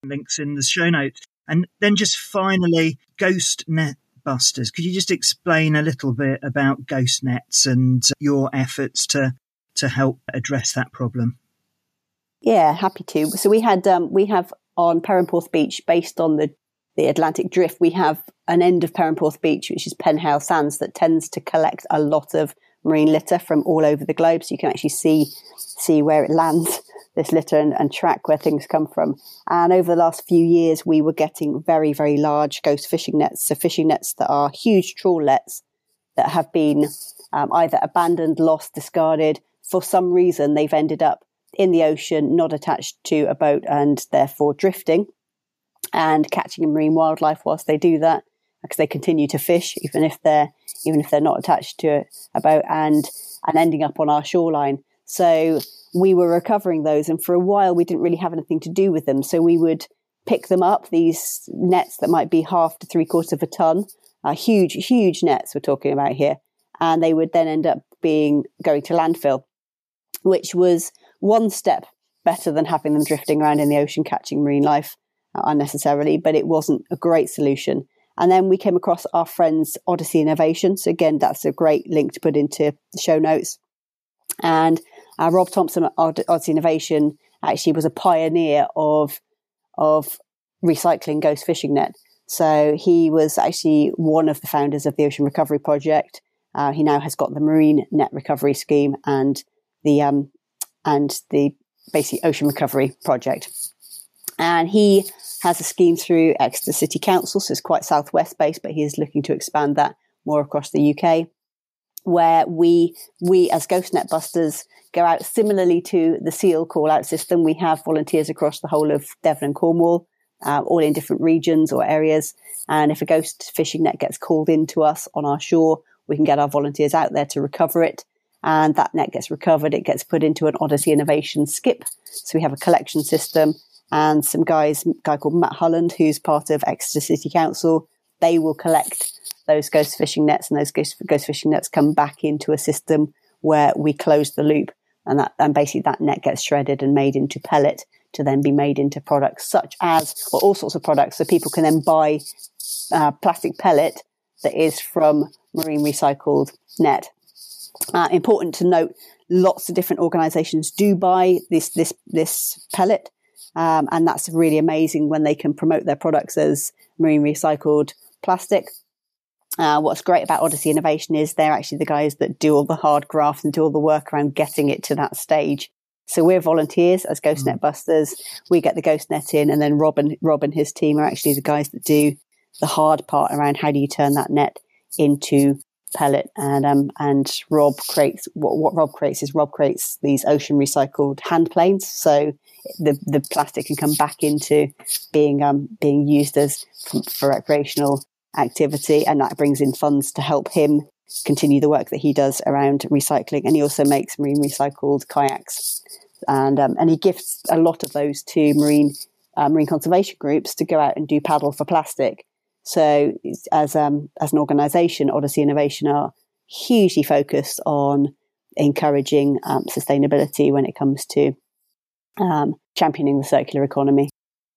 Links in the show notes. And then just finally, Ghost Net busters. Could you just explain a little bit about ghost nets and your efforts to to help address that problem? Yeah, happy to. So we had um, we have on Perranporth Beach, based on the the Atlantic drift, we have an end of Perranporth Beach, which is Penhale Sands, that tends to collect a lot of marine litter from all over the globe. So you can actually see see where it lands, this litter, and, and track where things come from. And over the last few years, we were getting very, very large ghost fishing nets. So fishing nets that are huge trawl nets that have been um, either abandoned, lost, discarded. For some reason, they've ended up in the ocean, not attached to a boat, and therefore drifting and catching marine wildlife whilst they do that because they continue to fish even if they're even if they're not attached to a boat and and ending up on our shoreline. So we were recovering those, and for a while we didn't really have anything to do with them. So we would pick them up, these nets that might be half to three quarters of a ton, uh, huge, huge nets we're talking about here, and they would then end up being going to landfill, which was one step better than having them drifting around in the ocean catching marine life uh, unnecessarily, but it wasn't a great solution. And then we came across our friends Odyssey Innovation. So again, that's a great link to put into the show notes. And uh, Rob Thompson at Odyssey Innovation actually was a pioneer of of recycling ghost fishing net. So he was actually one of the founders of the Ocean Recovery Project. Uh, he now has got the Marine Net Recovery Scheme and the um, and the basic Ocean Recovery Project. And he has a scheme through Exeter City Council, so it's quite southwest based, but he is looking to expand that more across the UK. Where we we as Ghost Net Busters go out similarly to the SEAL call out system. We have volunteers across the whole of Devon and Cornwall, uh, all in different regions or areas. And if a ghost fishing net gets called in to us on our shore, we can get our volunteers out there to recover it. And that net gets recovered. It gets put into an Odyssey Innovation skip. So we have a collection system and some guys, a guy called Matt Holland, who's part of Exeter City Council, they will collect those ghost fishing nets, and those ghost, ghost fishing nets come back into a system where we close the loop, and that and basically that net gets shredded and made into pellet to then be made into products such as or all sorts of products, so people can then buy uh, plastic pellet that is from marine recycled net. Uh, important to note, lots of different organisations do buy this this this pellet. Um, and that's really amazing when they can promote their products as marine recycled plastic. Uh, what's great about Odyssey Innovation is they're actually the guys that do all the hard graft and do all the work around getting it to that stage. So we're volunteers as Ghost Net mm. Busters. We get the Ghost Net in, and then Rob and, Rob and his team are actually the guys that do the hard part around how do you turn that net into pellet. And um, and Rob creates what, what Rob creates is Rob creates these ocean recycled hand planes. So the the plastic can come back into being um, being used as for recreational activity, and that brings in funds to help him continue the work that he does around recycling. And he also makes marine recycled kayaks, and um, and he gifts a lot of those to marine uh, marine conservation groups to go out and do paddle for plastic. So as um, as an organisation, Odyssey Innovation are hugely focused on encouraging um, sustainability when it comes to um, championing the circular economy.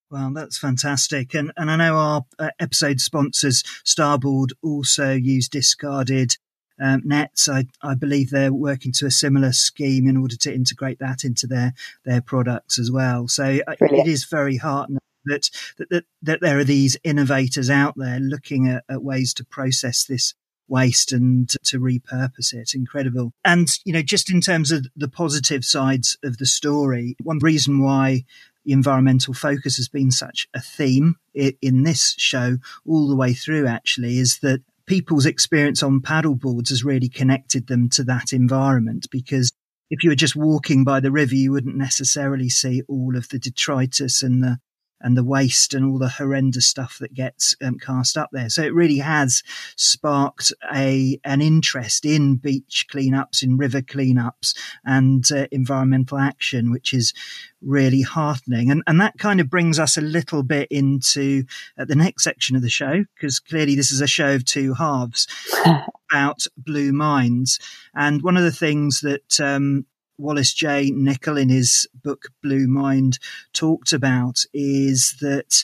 Well, that's fantastic. And, and I know our uh, episode sponsors, Starboard, also use discarded um, nets. I, I believe they're working to a similar scheme in order to integrate that into their, their products as well. So uh, Brilliant. it is very heartening that, that, that, that, there are these innovators out there looking at, at ways to process this waste and to repurpose it. Incredible. And, you know, just in terms of the positive sides of the story, one reason why the environmental focus has been such a theme in this show all the way through actually is that people's experience on paddle boards has really connected them to that environment because if you were just walking by the river, you wouldn't necessarily see all of the detritus and the and the waste and all the horrendous stuff that gets um, cast up there. So it really has sparked a an interest in beach cleanups, in river cleanups, and uh, environmental action, which is really heartening. And and that kind of brings us a little bit into uh, the next section of the show because clearly this is a show of two halves. about blue minds. And one of the things that um, Wallace J. Nichols in his book Blue Mind talked about is that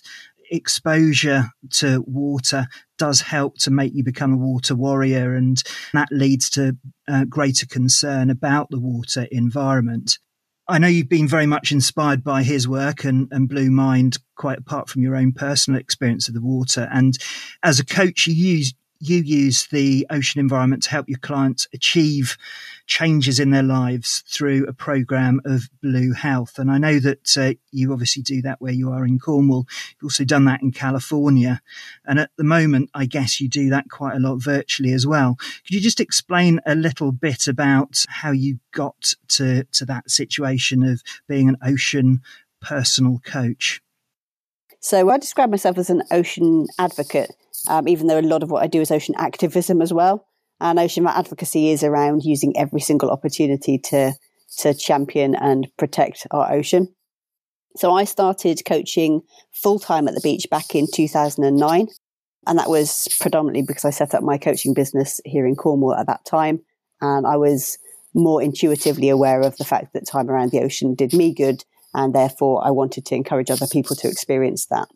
exposure to water does help to make you become a water warrior, and that leads to uh, greater concern about the water environment. I know you've been very much inspired by his work and, and Blue Mind, quite apart from your own personal experience of the water. And as a coach, you use you use the ocean environment to help your clients achieve changes in their lives through a program of Blue Health. And I know that uh, you obviously do that where you are in Cornwall. You've also done that in California. And at the moment, I guess you do that quite a lot virtually as well. Could you just explain a little bit about how you got to, to that situation of being an ocean personal coach? So I describe myself as an ocean advocate um, even though a lot of what I do is ocean activism as well. And ocean advocacy is around using every single opportunity to to champion and protect our ocean. So I started coaching full time at the beach back in 2009. And that was predominantly because I set up my coaching business here in Cornwall at that time. And I was more intuitively aware of the fact that time around the ocean did me good. And therefore, I wanted to encourage other people to experience that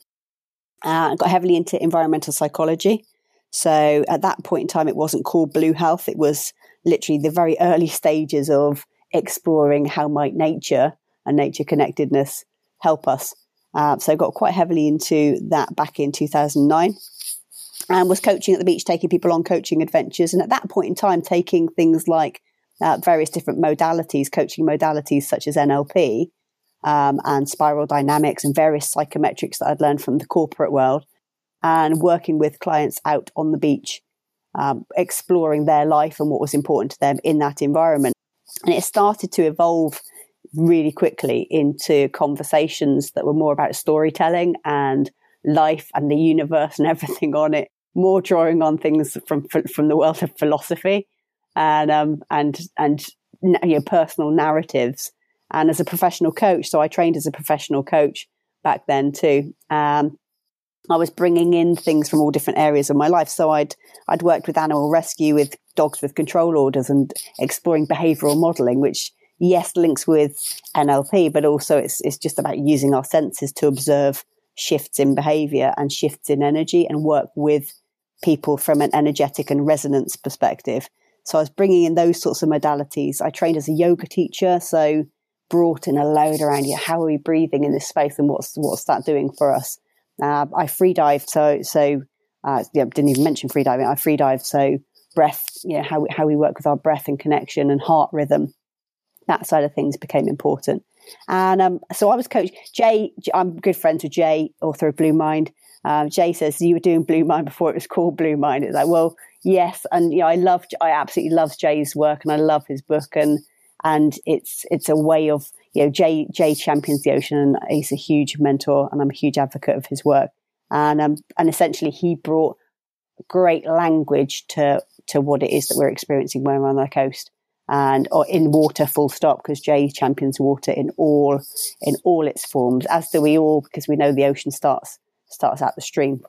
uh, got heavily into environmental psychology. So at that point in time, it wasn't called Blue Health. It was literally the very early stages of exploring how might nature and nature connectedness help us. Uh, so I got quite heavily into that back in 2009 and was coaching at the beach, taking people on coaching adventures. And at that point in time, taking things like uh, various different modalities, coaching modalities such as NLP, um, and spiral dynamics and various psychometrics that I'd learned from the corporate world and working with clients out on the beach, um, exploring their life and what was important to them in that environment. And it started to evolve really quickly into conversations that were more about storytelling and life and the universe and everything on it, more drawing on things from from the world of philosophy and um, and and you know, personal narratives and as a professional coach. So I trained as a professional coach back then too. Um, I was bringing in things from all different areas of my life. So I'd I'd worked with animal rescue with dogs with control orders and exploring behavioural modelling, which yes links with NLP, but also it's it's just about using our senses to observe shifts in behaviour and shifts in energy and work with people from an energetic and resonance perspective. So I was bringing in those sorts of modalities. I trained as a yoga teacher, so brought in a load around you. How are we breathing in this space, and what's what's that doing for us? Uh, I free dived, so so uh, yeah, didn't even mention free diving. I free dived, so breath, you know, how we, how we work with our breath and connection and heart rhythm. That side of things became important. And um, so I was coach Jay. I'm good friends with Jay, author of Blue Mind. Um, Jay says you were doing Blue Mind before it was called Blue Mind. It's like, well, yes, and you know, I love, I absolutely love Jay's work, and I love his book, and and it's it's a way of you know Jay Jay champions the ocean and he's a huge mentor and I'm a huge advocate of his work and um and essentially he brought great language to to what it is that we're experiencing when we're on the coast and or in water full stop because Jay champions water in all in all its forms as do we all because we know the ocean starts starts at the stream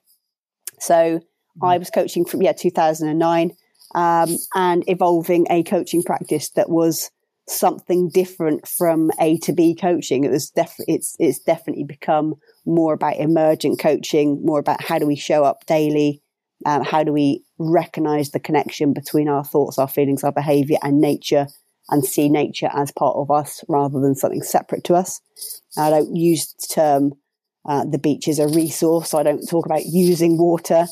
so mm-hmm. I was coaching from yeah 2009 um, and evolving a coaching practice that was something different from A to B coaching. It was def- it's it's definitely become more about emergent coaching, more about how do we show up daily, um, how do we recognize the connection between our thoughts, our feelings, our behavior, and nature, and see nature as part of us rather than something separate to us. I don't use the term uh, the beach is a resource. I don't talk about using water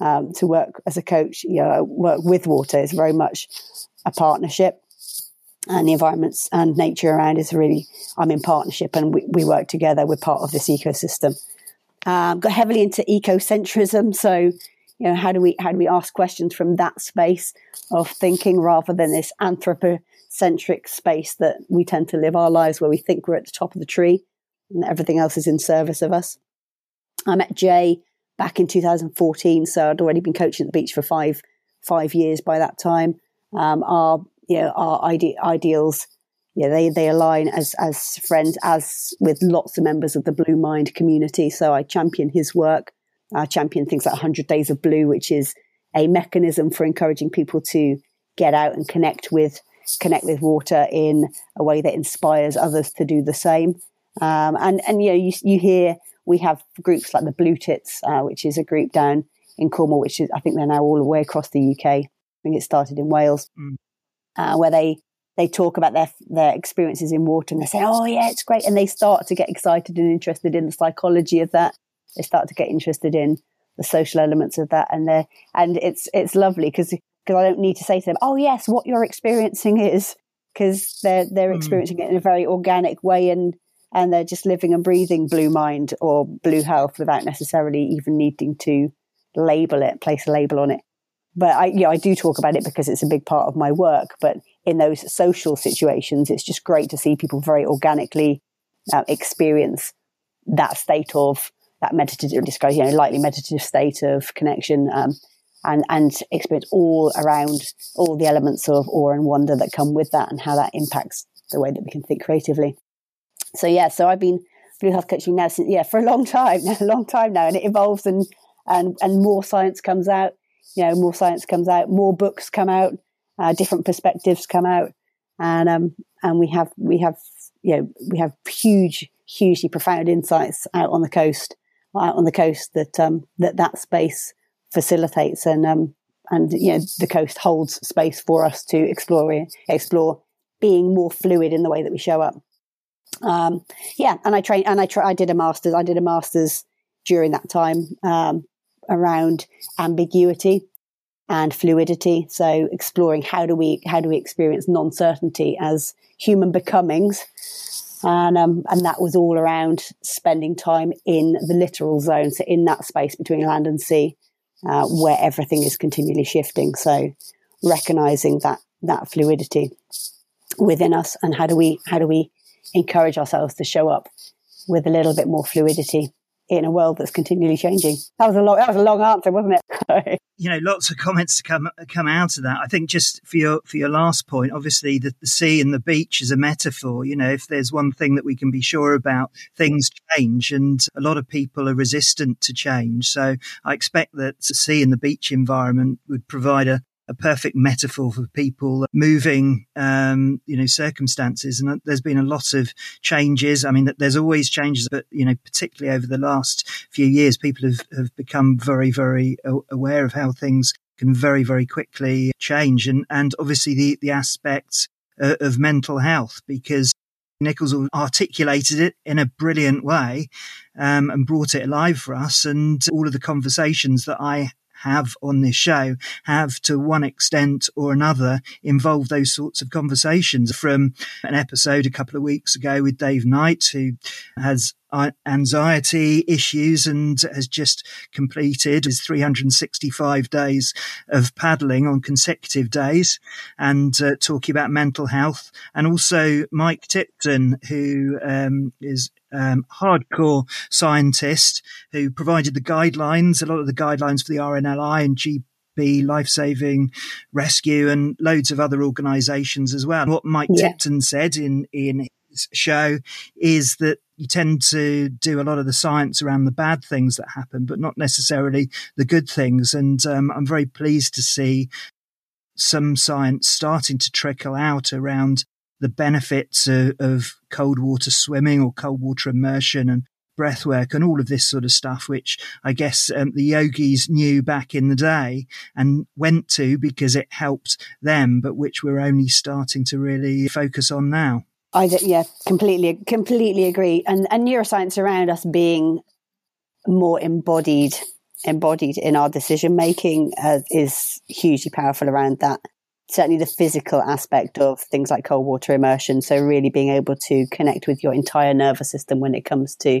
um, to work as a coach. You know, work with water is very much a partnership and the environments and nature around is really I'm in partnership and we, we work together. We're part of this ecosystem. Um, got heavily into ecocentrism, so you know how do we how do we ask questions from that space of thinking rather than this anthropocentric space that we tend to live our lives where we think we're at the top of the tree and everything else is in service of us. I met Jay back in 2014, so I'd already been coaching at the beach for five five years by that time. Um, our you know, our ide- ideals, yeah, they, they align as, as friends, as with lots of members of the Blue Mind community. So I champion his work. I champion things like 100 Days of Blue, which is a mechanism for encouraging people to get out and connect with connect with water in a way that inspires others to do the same. Um, and and you know you, you hear we have groups like the Blue Tits, uh, which is a group down in Cornwall, which is I think they're now all the way across the UK. I think it started in Wales, mm. Uh, where they they talk about their their experiences in water and they say, "Oh yeah, it's great," and they start to get excited and interested in the psychology of that. They start to get interested in the social elements of that, and they and it's it's lovely because because I don't need to say to them, "Oh yes, what you're experiencing is," because they're they're mm. experiencing it in a very organic way and and they're just living and breathing blue mind or blue health without necessarily even needing to label it, place a label on it. But I, you know, I do talk about it because it's a big part of my work. But in those social situations, it's just great to see people very organically uh, experience that state of that meditative, you know, lightly meditative state of connection, um, and and experience all around all the elements of awe and wonder that come with that, and how that impacts the way that we can think creatively. So yeah, so I've been blue health coaching now since yeah for a long time, a long time now, and it evolves and and and more science comes out. You know, more science comes out, more books come out, uh, different perspectives come out, and um and we have we have you know we have huge, hugely profound insights out on the coast, out on the coast that um that that space facilitates and um and you know the coast holds space for us to explore explore being more fluid in the way that we show up. Um, yeah, and I trained and I tra- I did a master's. I did a master's during that time um, around ambiguity and fluidity. So exploring how do we how do we experience non certainty as human becomings, and um, and that was all around spending time in the littoral zone, so in that space between land and sea, uh, where everything is continually shifting. So recognizing that that fluidity within us, and how do we how do we encourage ourselves to show up with a little bit more fluidity in a world that's continually changing. That was a long, that was a long answer, wasn't it? you know, lots of comments to come come out of that. I think just for your for your last point, obviously the, the sea and the beach is a metaphor. You know, if there's one thing that we can be sure about, things change, and a lot of people are resistant to change. So I expect that the sea and the beach environment would provide a, a perfect metaphor for people moving, um, you know, circumstances. And there's been a lot of changes. I mean, there's always changes, but, you know, particularly over the last few years, people have, have become very, very aware of how things can very, very quickly change. And, and obviously the, the aspect uh, of mental health, because Nichols articulated it in a brilliant way um, and brought it alive for us. And all of the conversations that I have on this show have to one extent or another involved those sorts of conversations. From an episode a couple of weeks ago with Dave Knight, who has anxiety issues and has just completed his 365 days of paddling on consecutive days and uh, talking about mental health. And also Mike Tipton, who um, is um, hardcore scientist who provided the guidelines, a lot of the guidelines for the RNLI and GB life saving rescue and loads of other organizations as well. What Mike yeah. Tipton said in, in show is that you tend to do a lot of the science around the bad things that happen, but not necessarily the good things. And um, I'm very pleased to see some science starting to trickle out around the benefits of, of cold water swimming or cold water immersion and breath work and all of this sort of stuff, which I guess um, the yogis knew back in the day and went to because it helped them, but which we're only starting to really focus on now. I yeah, completely, completely agree. And and neuroscience around us being more embodied, embodied in our decision making uh, is hugely powerful around that. Certainly, the physical aspect of things like cold water immersion. So, really being able to connect with your entire nervous system when it comes to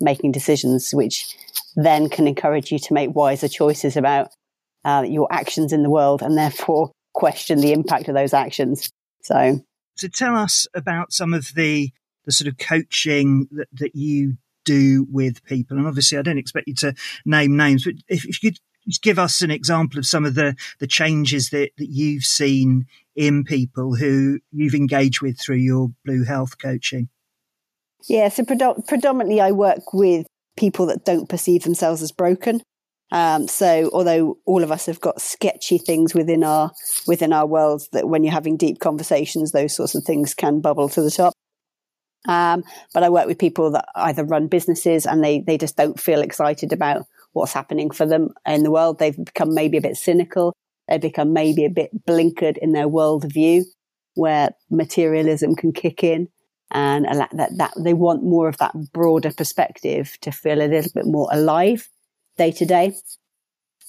making decisions, which then can encourage you to make wiser choices about uh, your actions in the world, and therefore question the impact of those actions. So, to tell us about some of the the sort of coaching that, that you do with people. And obviously, I don't expect you to name names, but if, if you could give us an example of some of the, the changes that, that you've seen in people who you've engaged with through your Blue Health coaching. Yeah, so predominantly I work with people that don't perceive themselves as broken. Um, so although all of us have got sketchy things within our within our worlds that when you're having deep conversations, those sorts of things can bubble to the top. Um, but I work with people that either run businesses and they, they just don't feel excited about what's happening for them in the world. They've become maybe a bit cynical. They've become maybe a bit blinkered in their worldview where materialism can kick in and that, that they want more of that broader perspective to feel a little bit more alive day to day.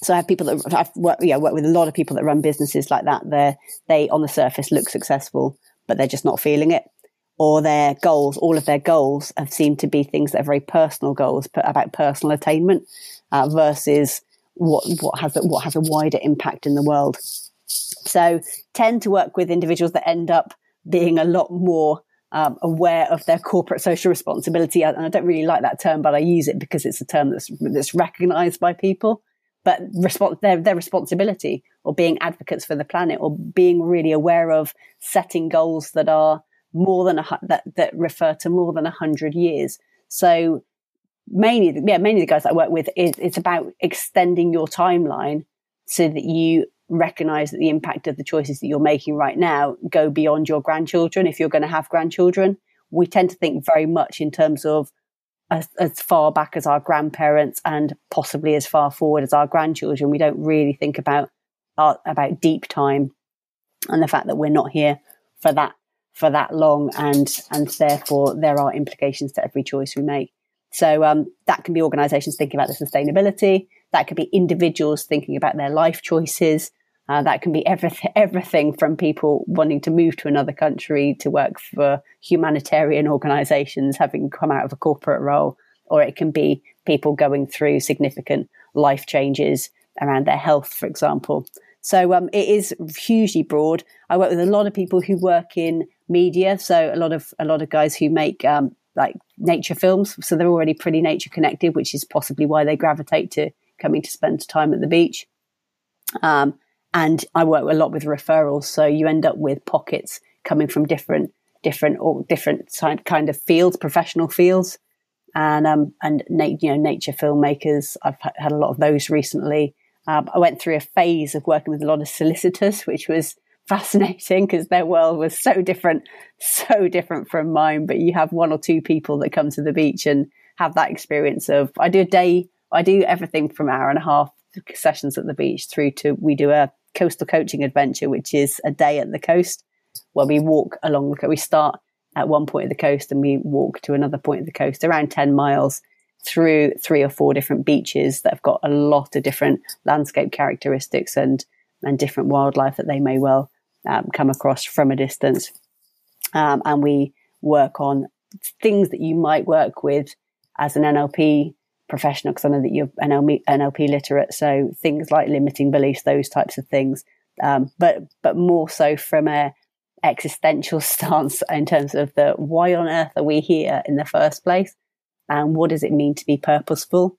So I have people that I've worked, worked with a lot of people that run businesses like that. They they on the surface look successful, but they're just not feeling it. Or their goals, all of their goals have seemed to be things that are very personal goals, but about personal attainment uh, versus what what has what has a wider impact in the world. So tend to work with individuals that end up being a lot more um, aware of their corporate social responsibility. And I don't really like that term, but I use it because it's a term that's that's recognised by people. But respons- their their responsibility, or being advocates for the planet, or being really aware of setting goals that are more than a that that refer to more than a hundred years. So mainly, yeah, mainly the guys I work with, is, it's about extending your timeline so that you recognize that the impact of the choices that you're making right now go beyond your grandchildren if you're going to have grandchildren. We tend to think very much in terms of as, as, far back as our grandparents and possibly as far forward as our grandchildren. We don't really think about about deep time and the fact that we're not here for that for that long and and therefore there are implications to every choice we make. So um, that can be organizations thinking about the sustainability that could be individuals thinking about their life choices. Uh, that can be everything, everything from people wanting to move to another country to work for humanitarian organizations, having come out of a corporate role, or it can be people going through significant life changes around their health, for example. So um, it is hugely broad. I work with a lot of people who work in media, so a lot of a lot of guys who make um, like nature films. So they're already pretty nature connected, which is possibly why they gravitate to coming to spend time at the beach. Um, and I work a lot with referrals, so you end up with pockets coming from different, different or different kind of fields, professional fields, and um, and na- you know nature filmmakers. I've had a lot of those recently. Um, I went through a phase of working with a lot of solicitors, which was fascinating because their world was so different, so different from mine. But you have one or two people that come to the beach and have that experience of I do a day I do everything from hour and a half sessions at the beach through to we do a coastal coaching adventure, which is a day at the coast where we walk along the coast. We start at one point of the coast and we walk to another point of the coast, around 10 miles through three or four different beaches that have got a lot of different landscape characteristics and, and different wildlife that they may well um, come across from a distance. Um, and we work on things that you might work with as an NLP professional because I know that you're NLP, NLP literate. So things like limiting beliefs, those types of things. Um, but but more so from a existential stance in terms of the why on earth are we here in the first place, and what does it mean to be purposeful,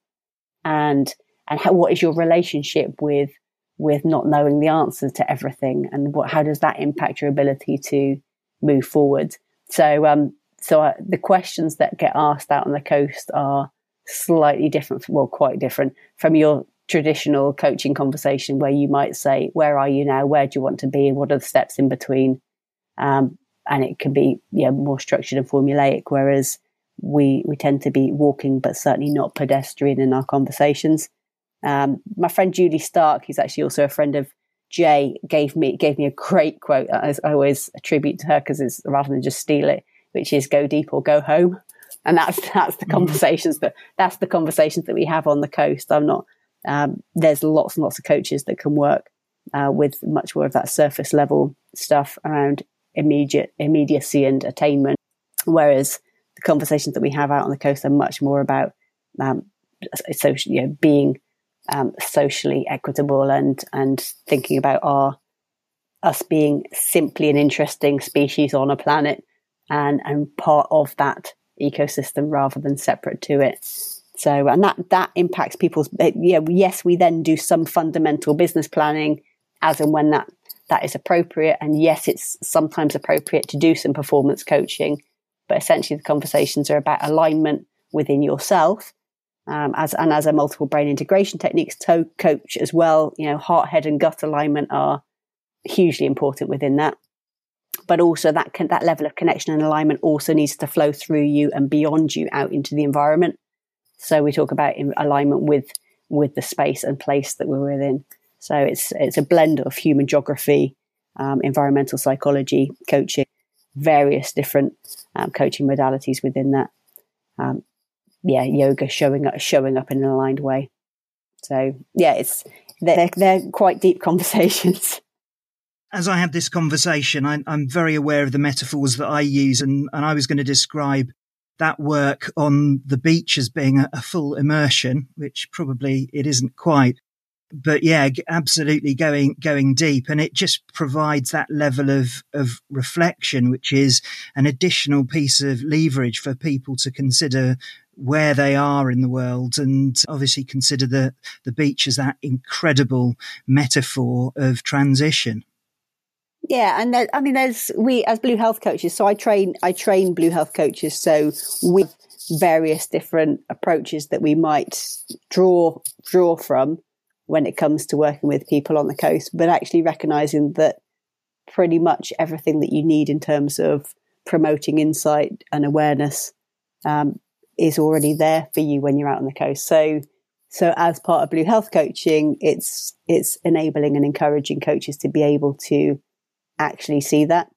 and and how, what is your relationship with with not knowing the answer to everything, and what how does that impact your ability to move forward? So um so uh, the questions that get asked out on the coast are slightly different, well, quite different from your traditional coaching conversation where you might say, Where are you now? Where do you want to be? And what are the steps in between? Um, and it can be yeah, more structured and formulaic, whereas we, we tend to be walking, but certainly not pedestrian in our conversations. Um, my friend Julie Stark, who's actually also a friend of Jay, gave me gave me a great quote. I always attribute to her because it's rather than just steal it, which is "Go deep or go home." And that's that's the mm. conversations that that's the conversations that we have on the coast. I'm not. Um, there's lots and lots of coaches that can work uh, with much more of that surface level stuff around immediate immediacy and attainment, whereas the conversations that we have out on the coast are much more about um, social, you know, being um, socially equitable and and thinking about our us being simply an interesting species on a planet and and part of that ecosystem rather than separate to it. So, and that, that impacts people's, eh, yeah, yes, we then do some fundamental business planning as and when that, that is appropriate. And yes, it's sometimes appropriate to do some performance coaching, but essentially the conversations are about alignment within yourself. Um, as, and as a multiple brain integration techniques to coach as well, you know, heart, head and gut alignment are hugely important within that. But also that can, that level of connection and alignment also needs to flow through you and beyond you out into the environment. So we talk about alignment with with the space and place that we're within. So it's it's a blend of human geography, um, environmental psychology, coaching, various different um, coaching modalities within that. Um, yeah, yoga showing up showing up in an aligned way. So yeah, it's they're they're quite deep conversations. As I have this conversation, I, I'm very aware of the metaphors that I use, and, and I was going to describe that work on the beach as being a, a full immersion, which probably it isn't quite. But yeah, absolutely going, going deep. And it just provides that level of, of reflection, which is an additional piece of leverage for people to consider where they are in the world and obviously consider the, the beach as that incredible metaphor of transition. Yeah, and there, I mean, there's we as Blue Health coaches. So I train, I train Blue Health coaches. So with various different approaches that we might draw draw from when it comes to working with people on the coast, but actually recognizing that pretty much everything that you need in terms of promoting insight and awareness um, is already there for you when you're out on the coast. So, so as part of Blue Health coaching, it's it's enabling and encouraging coaches to be able to actually see that.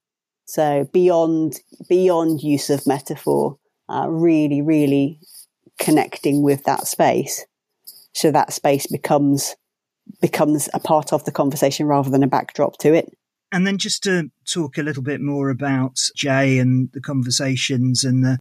So beyond beyond use of metaphor, uh, really, really connecting with that space, so that space becomes becomes a part of the conversation rather than a backdrop to it. And then just to talk a little bit more about Jay and the conversations and the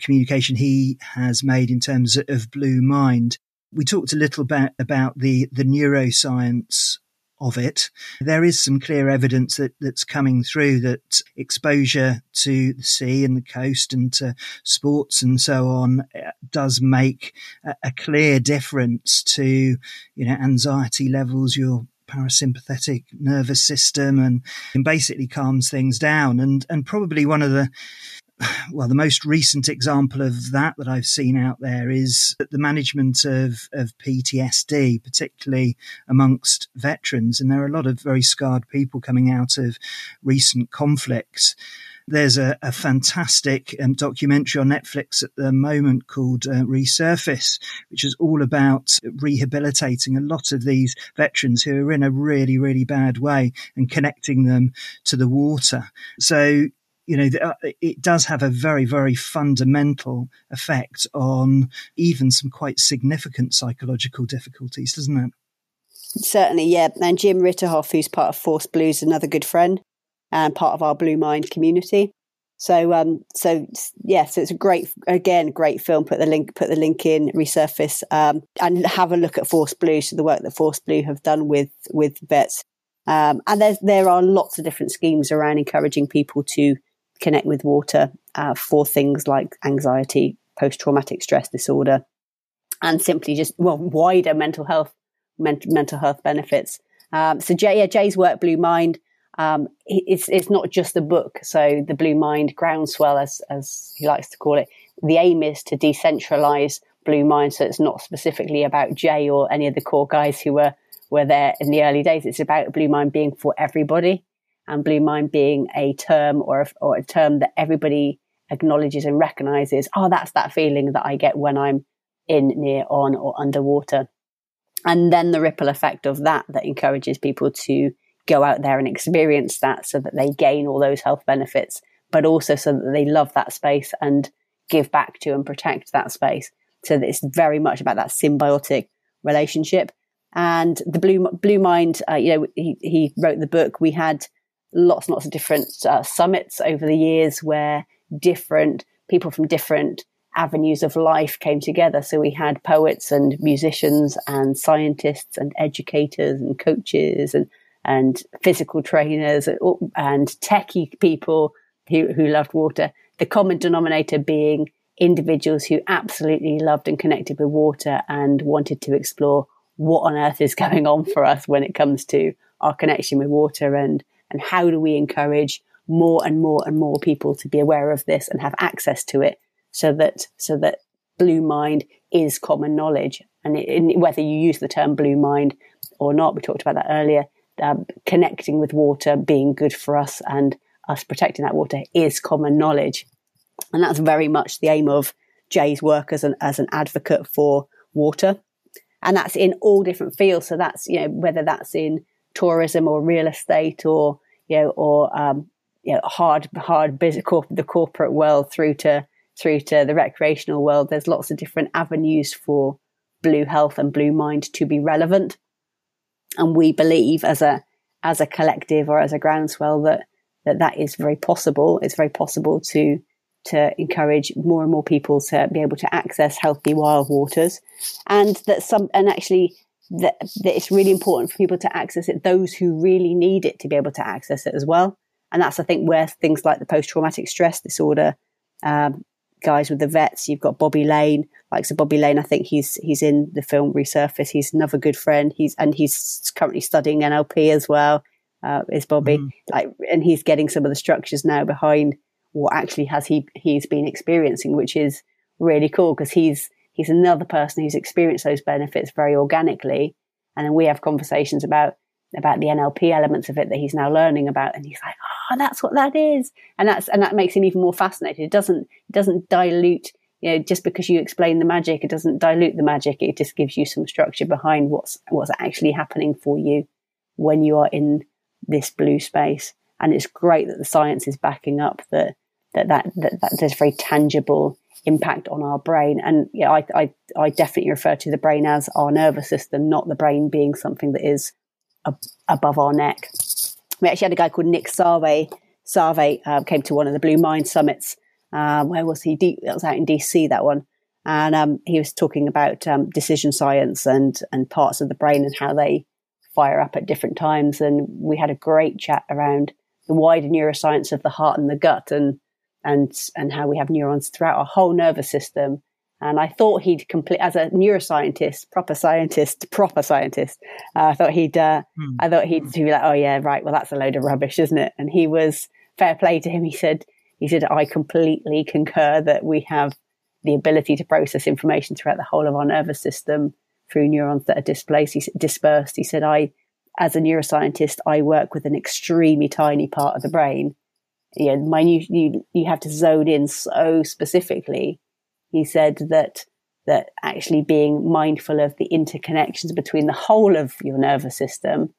communication he has made in terms of Blue Mind. We talked a little bit about the, the neuroscience of it. There is some clear evidence that, that's coming through that exposure to the sea and the coast and to sports and so on uh, does make a, a clear difference to, you know, anxiety levels, your parasympathetic nervous system and, and basically calms things down. And, and probably one of the, well, the most recent example of that that I've seen out there is the management of, of PTSD, particularly amongst veterans. And there are a lot of very scarred people coming out of recent conflicts. There's a, a fantastic um, documentary on Netflix at the moment called uh, Resurface, which is all about rehabilitating a lot of these veterans who are in a really, really bad way and connecting them to the water. So you know, uh, it does have a very, very fundamental effect on even some quite significant psychological difficulties, doesn't it? Certainly, yeah. And Jim Ritterhoff, who's part of Force Blues, another good friend and part of our Blue Mind community. So, um, so yeah, so it's a great, again, great film. Put the link, put the link in, resurface, um, and have a look at Force Blue, so the work that Force Blue have done with with vets. Um, and there's there are lots of different schemes around encouraging people to connect with water uh, for things like anxiety, post traumatic stress disorder, and simply just well wider mental health men- mental health benefits. Um, so Jay, yeah, Jay's work, Blue Mind, um, it's it's not just the book. So the Blue Mind groundswell, as as he likes to call it, the aim is to decentralize Blue Mind, so it's not specifically about Jay or any of the core guys who were were there in the early days. It's about Blue Mind being for everybody and blue mind being a term or a, or a term that everybody acknowledges and recognizes. Oh, that's that feeling that I get when I'm in, near, on, or underwater. And then the ripple effect of that that encourages people to go out there and experience that so that they gain all those health benefits, but also so that they love that space and give back to and protect that space. So that it's very much about that symbiotic relationship. And the blue blue mind, uh, you know, he, he wrote the book. We had lots and lots of different uh, summits over the years where different people from different avenues of life came together. So we had poets and musicians and scientists and educators and coaches and and physical trainers and, and techie people who, who loved water. The common denominator being individuals who absolutely loved and connected with water and wanted to explore what on earth is going on for us when it comes to our connection with water and and how do we encourage more and more and more people to be aware of this and have access to it so that so that blue mind is common knowledge and it, whether you use the term blue mind or not we talked about that earlier um, connecting with water being good for us and us protecting that water is common knowledge. And that's very much the aim of Jay's work as an, as an advocate for water. And that's in all different fields. So that's, you know, whether that's in tourism or real estate or, you know, or, um, you know, hard, hard business, the corporate world through to, through to the recreational world. There's lots of different avenues for blue health and blue mind to be relevant. And we believe as a, as a collective or as a groundswell that, that that is very possible. It's very possible to, to encourage more and more people to be able to access healthy wild waters and that some, and actually that, that it's really important for people to access it, those who really need it to be able to access it as well. And that's, I think, where things like the post traumatic stress disorder, um, guys with the vets, you've got Bobby Lane, like so Bobby Lane, I think he's, he's in the film Resurface. He's another good friend. He's, and he's currently studying NLP as well, uh, is Bobby. Mm. Like, and he's getting some of the structures now behind what actually has he, he's been experiencing, which is really cool because he's, he's another person who's experienced those benefits very organically. And then we have conversations about, about the NLP elements of it that he's now learning about. And he's like, oh, that's what that is. And that's, and that makes him even more fascinated. It doesn't, it doesn't dilute, you know, just because you explain the magic, it doesn't dilute the magic. It just gives you some structure behind what's, what's actually happening for you when you are in this blue space. And it's great that the science is backing up that, that, that, that, that there's very tangible impact on our brain. And yeah, I, I, I definitely refer to the brain as our nervous system, not the brain being something that is ab- above our neck. We actually had a guy called Nick Sarve. Sarve uh, came to one of the Blue Mind summits. Uh, where was he? D- that was out in DC, that one. And um, he was talking about um, decision science and, and parts of the brain and how they fire up at different times. And we had a great chat around the wider neuroscience of the heart and the gut and and and how we have neurons throughout our whole nervous system. And I thought he'd complete as a neuroscientist, proper scientist, proper scientist. Uh, I thought he'd, uh, hmm. I thought he'd be like, oh yeah, right. Well, that's a load of rubbish, isn't it? And he was fair play to him. He said, he said, I completely concur that we have the ability to process information throughout the whole of our nervous system through neurons that are displaced, he, dispersed. He said, I, as a neuroscientist, I work with an extremely tiny part of the brain you know, you, you have to zone in so specifically. He said that, that actually being mindful of the interconnections between the whole of your nervous system,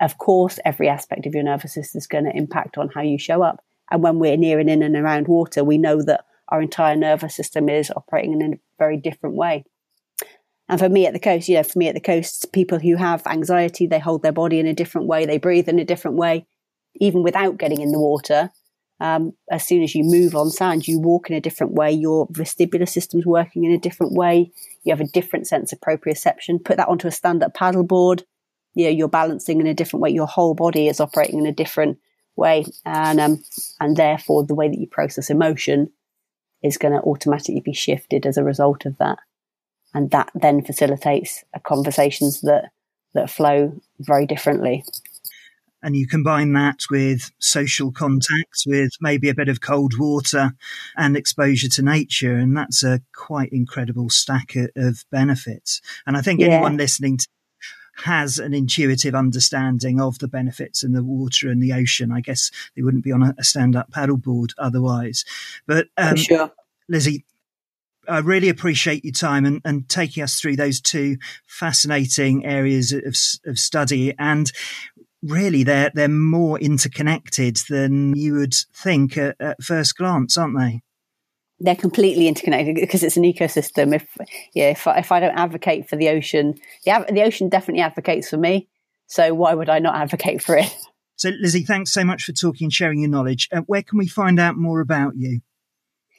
of course, every aspect of your nervous system is going to impact on how you show up. And when we're near and in and around water, we know that our entire nervous system is operating in a very different way. And for me at the coast, you know, for me at the coast, people who have anxiety, they hold their body in a different way, they breathe in a different way, even without getting in the water um, as soon as you move on sand, you walk in a different way. Your vestibular system's working in a different way. You have a different sense of proprioception. Put that onto a stand-up paddleboard. You know, you're balancing in a different way. Your whole body is operating in a different way, and um, and therefore the way that you process emotion is going to automatically be shifted as a result of that, and that then facilitates conversations that that flow very differently and you combine that with social contact, with maybe a bit of cold water and exposure to nature, and that's a quite incredible stack of benefits. And I think yeah. anyone listening has an intuitive understanding of the benefits in the water and the ocean. I guess they wouldn't be on a, stand-up paddleboard otherwise. But um, sure. Lizzie, I really appreciate your time and, and, taking us through those two fascinating areas of, of study. And really they're they're more interconnected than you would think at, at first glance, aren't they? They're completely interconnected because it's an ecosystem. If yeah, if I, if I don't advocate for the ocean, the the ocean definitely advocates for me. So why would I not advocate for it? So Lizzie, thanks so much for talking and sharing your knowledge. Uh, where can we find out more about you?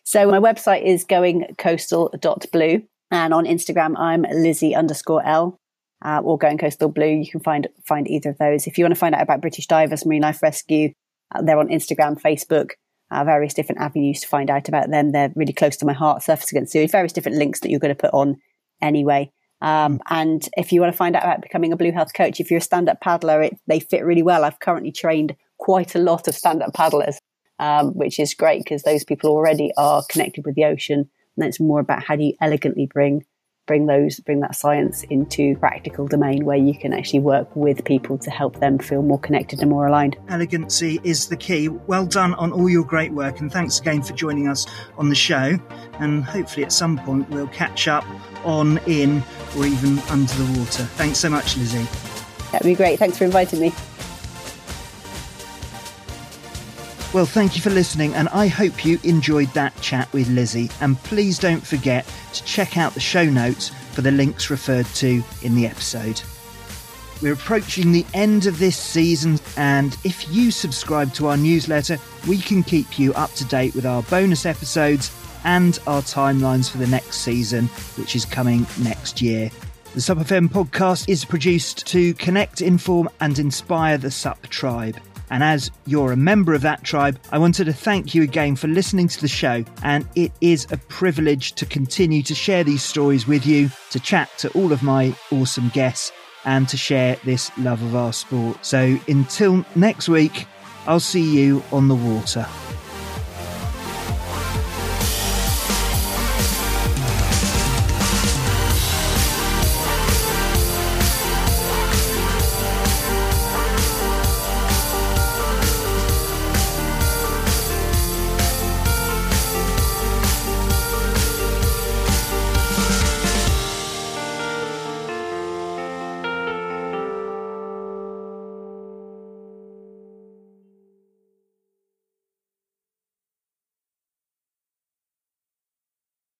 So my website is goingcoastal.blue and on Instagram I'm Lizzie underscore L uh, or Going Coastal Blue. You can find find either of those. If you want to find out about British Divers Marine Life Rescue, uh, they're on Instagram, Facebook, uh, various different avenues to find out about them. They're really close to my heart. Surfers Against Sewage, various different links that you're going to put on anyway. Um, mm. and if you want to find out about becoming a Blue Health coach, if you're a stand-up paddler, it, they fit really well. I've currently trained quite a lot of stand-up paddlers, um, which is great because those people already are connected with the ocean. And it's more about how do you elegantly bring bring those bring that science into practical domain where you can actually work with people to help them feel more connected and more aligned. Elegancy is the key. Well done on all your great work, and thanks again for joining us on the show. And hopefully, at some point, we'll catch up on, in, or even under the water. Thanks so much, Lizzie. That'd be great. Thanks for inviting me. Well, thank you for listening, and I hope you enjoyed that chat with Lizzie. And please don't forget to check out the show notes for the links referred to in the episode. We're approaching the end of this season, and if you subscribe to our newsletter, we can keep you up to date with our bonus episodes and our timelines for the next season, which is coming next year. The SUP FM podcast is produced to connect, inform, and inspire the SUP tribe. And as you're a member of that tribe, I wanted to thank you again for listening to the show. And it is a privilege to continue to share these stories with you, to chat to all of my awesome guests, and to share this love of our sport. So until next week, I'll see you on the water.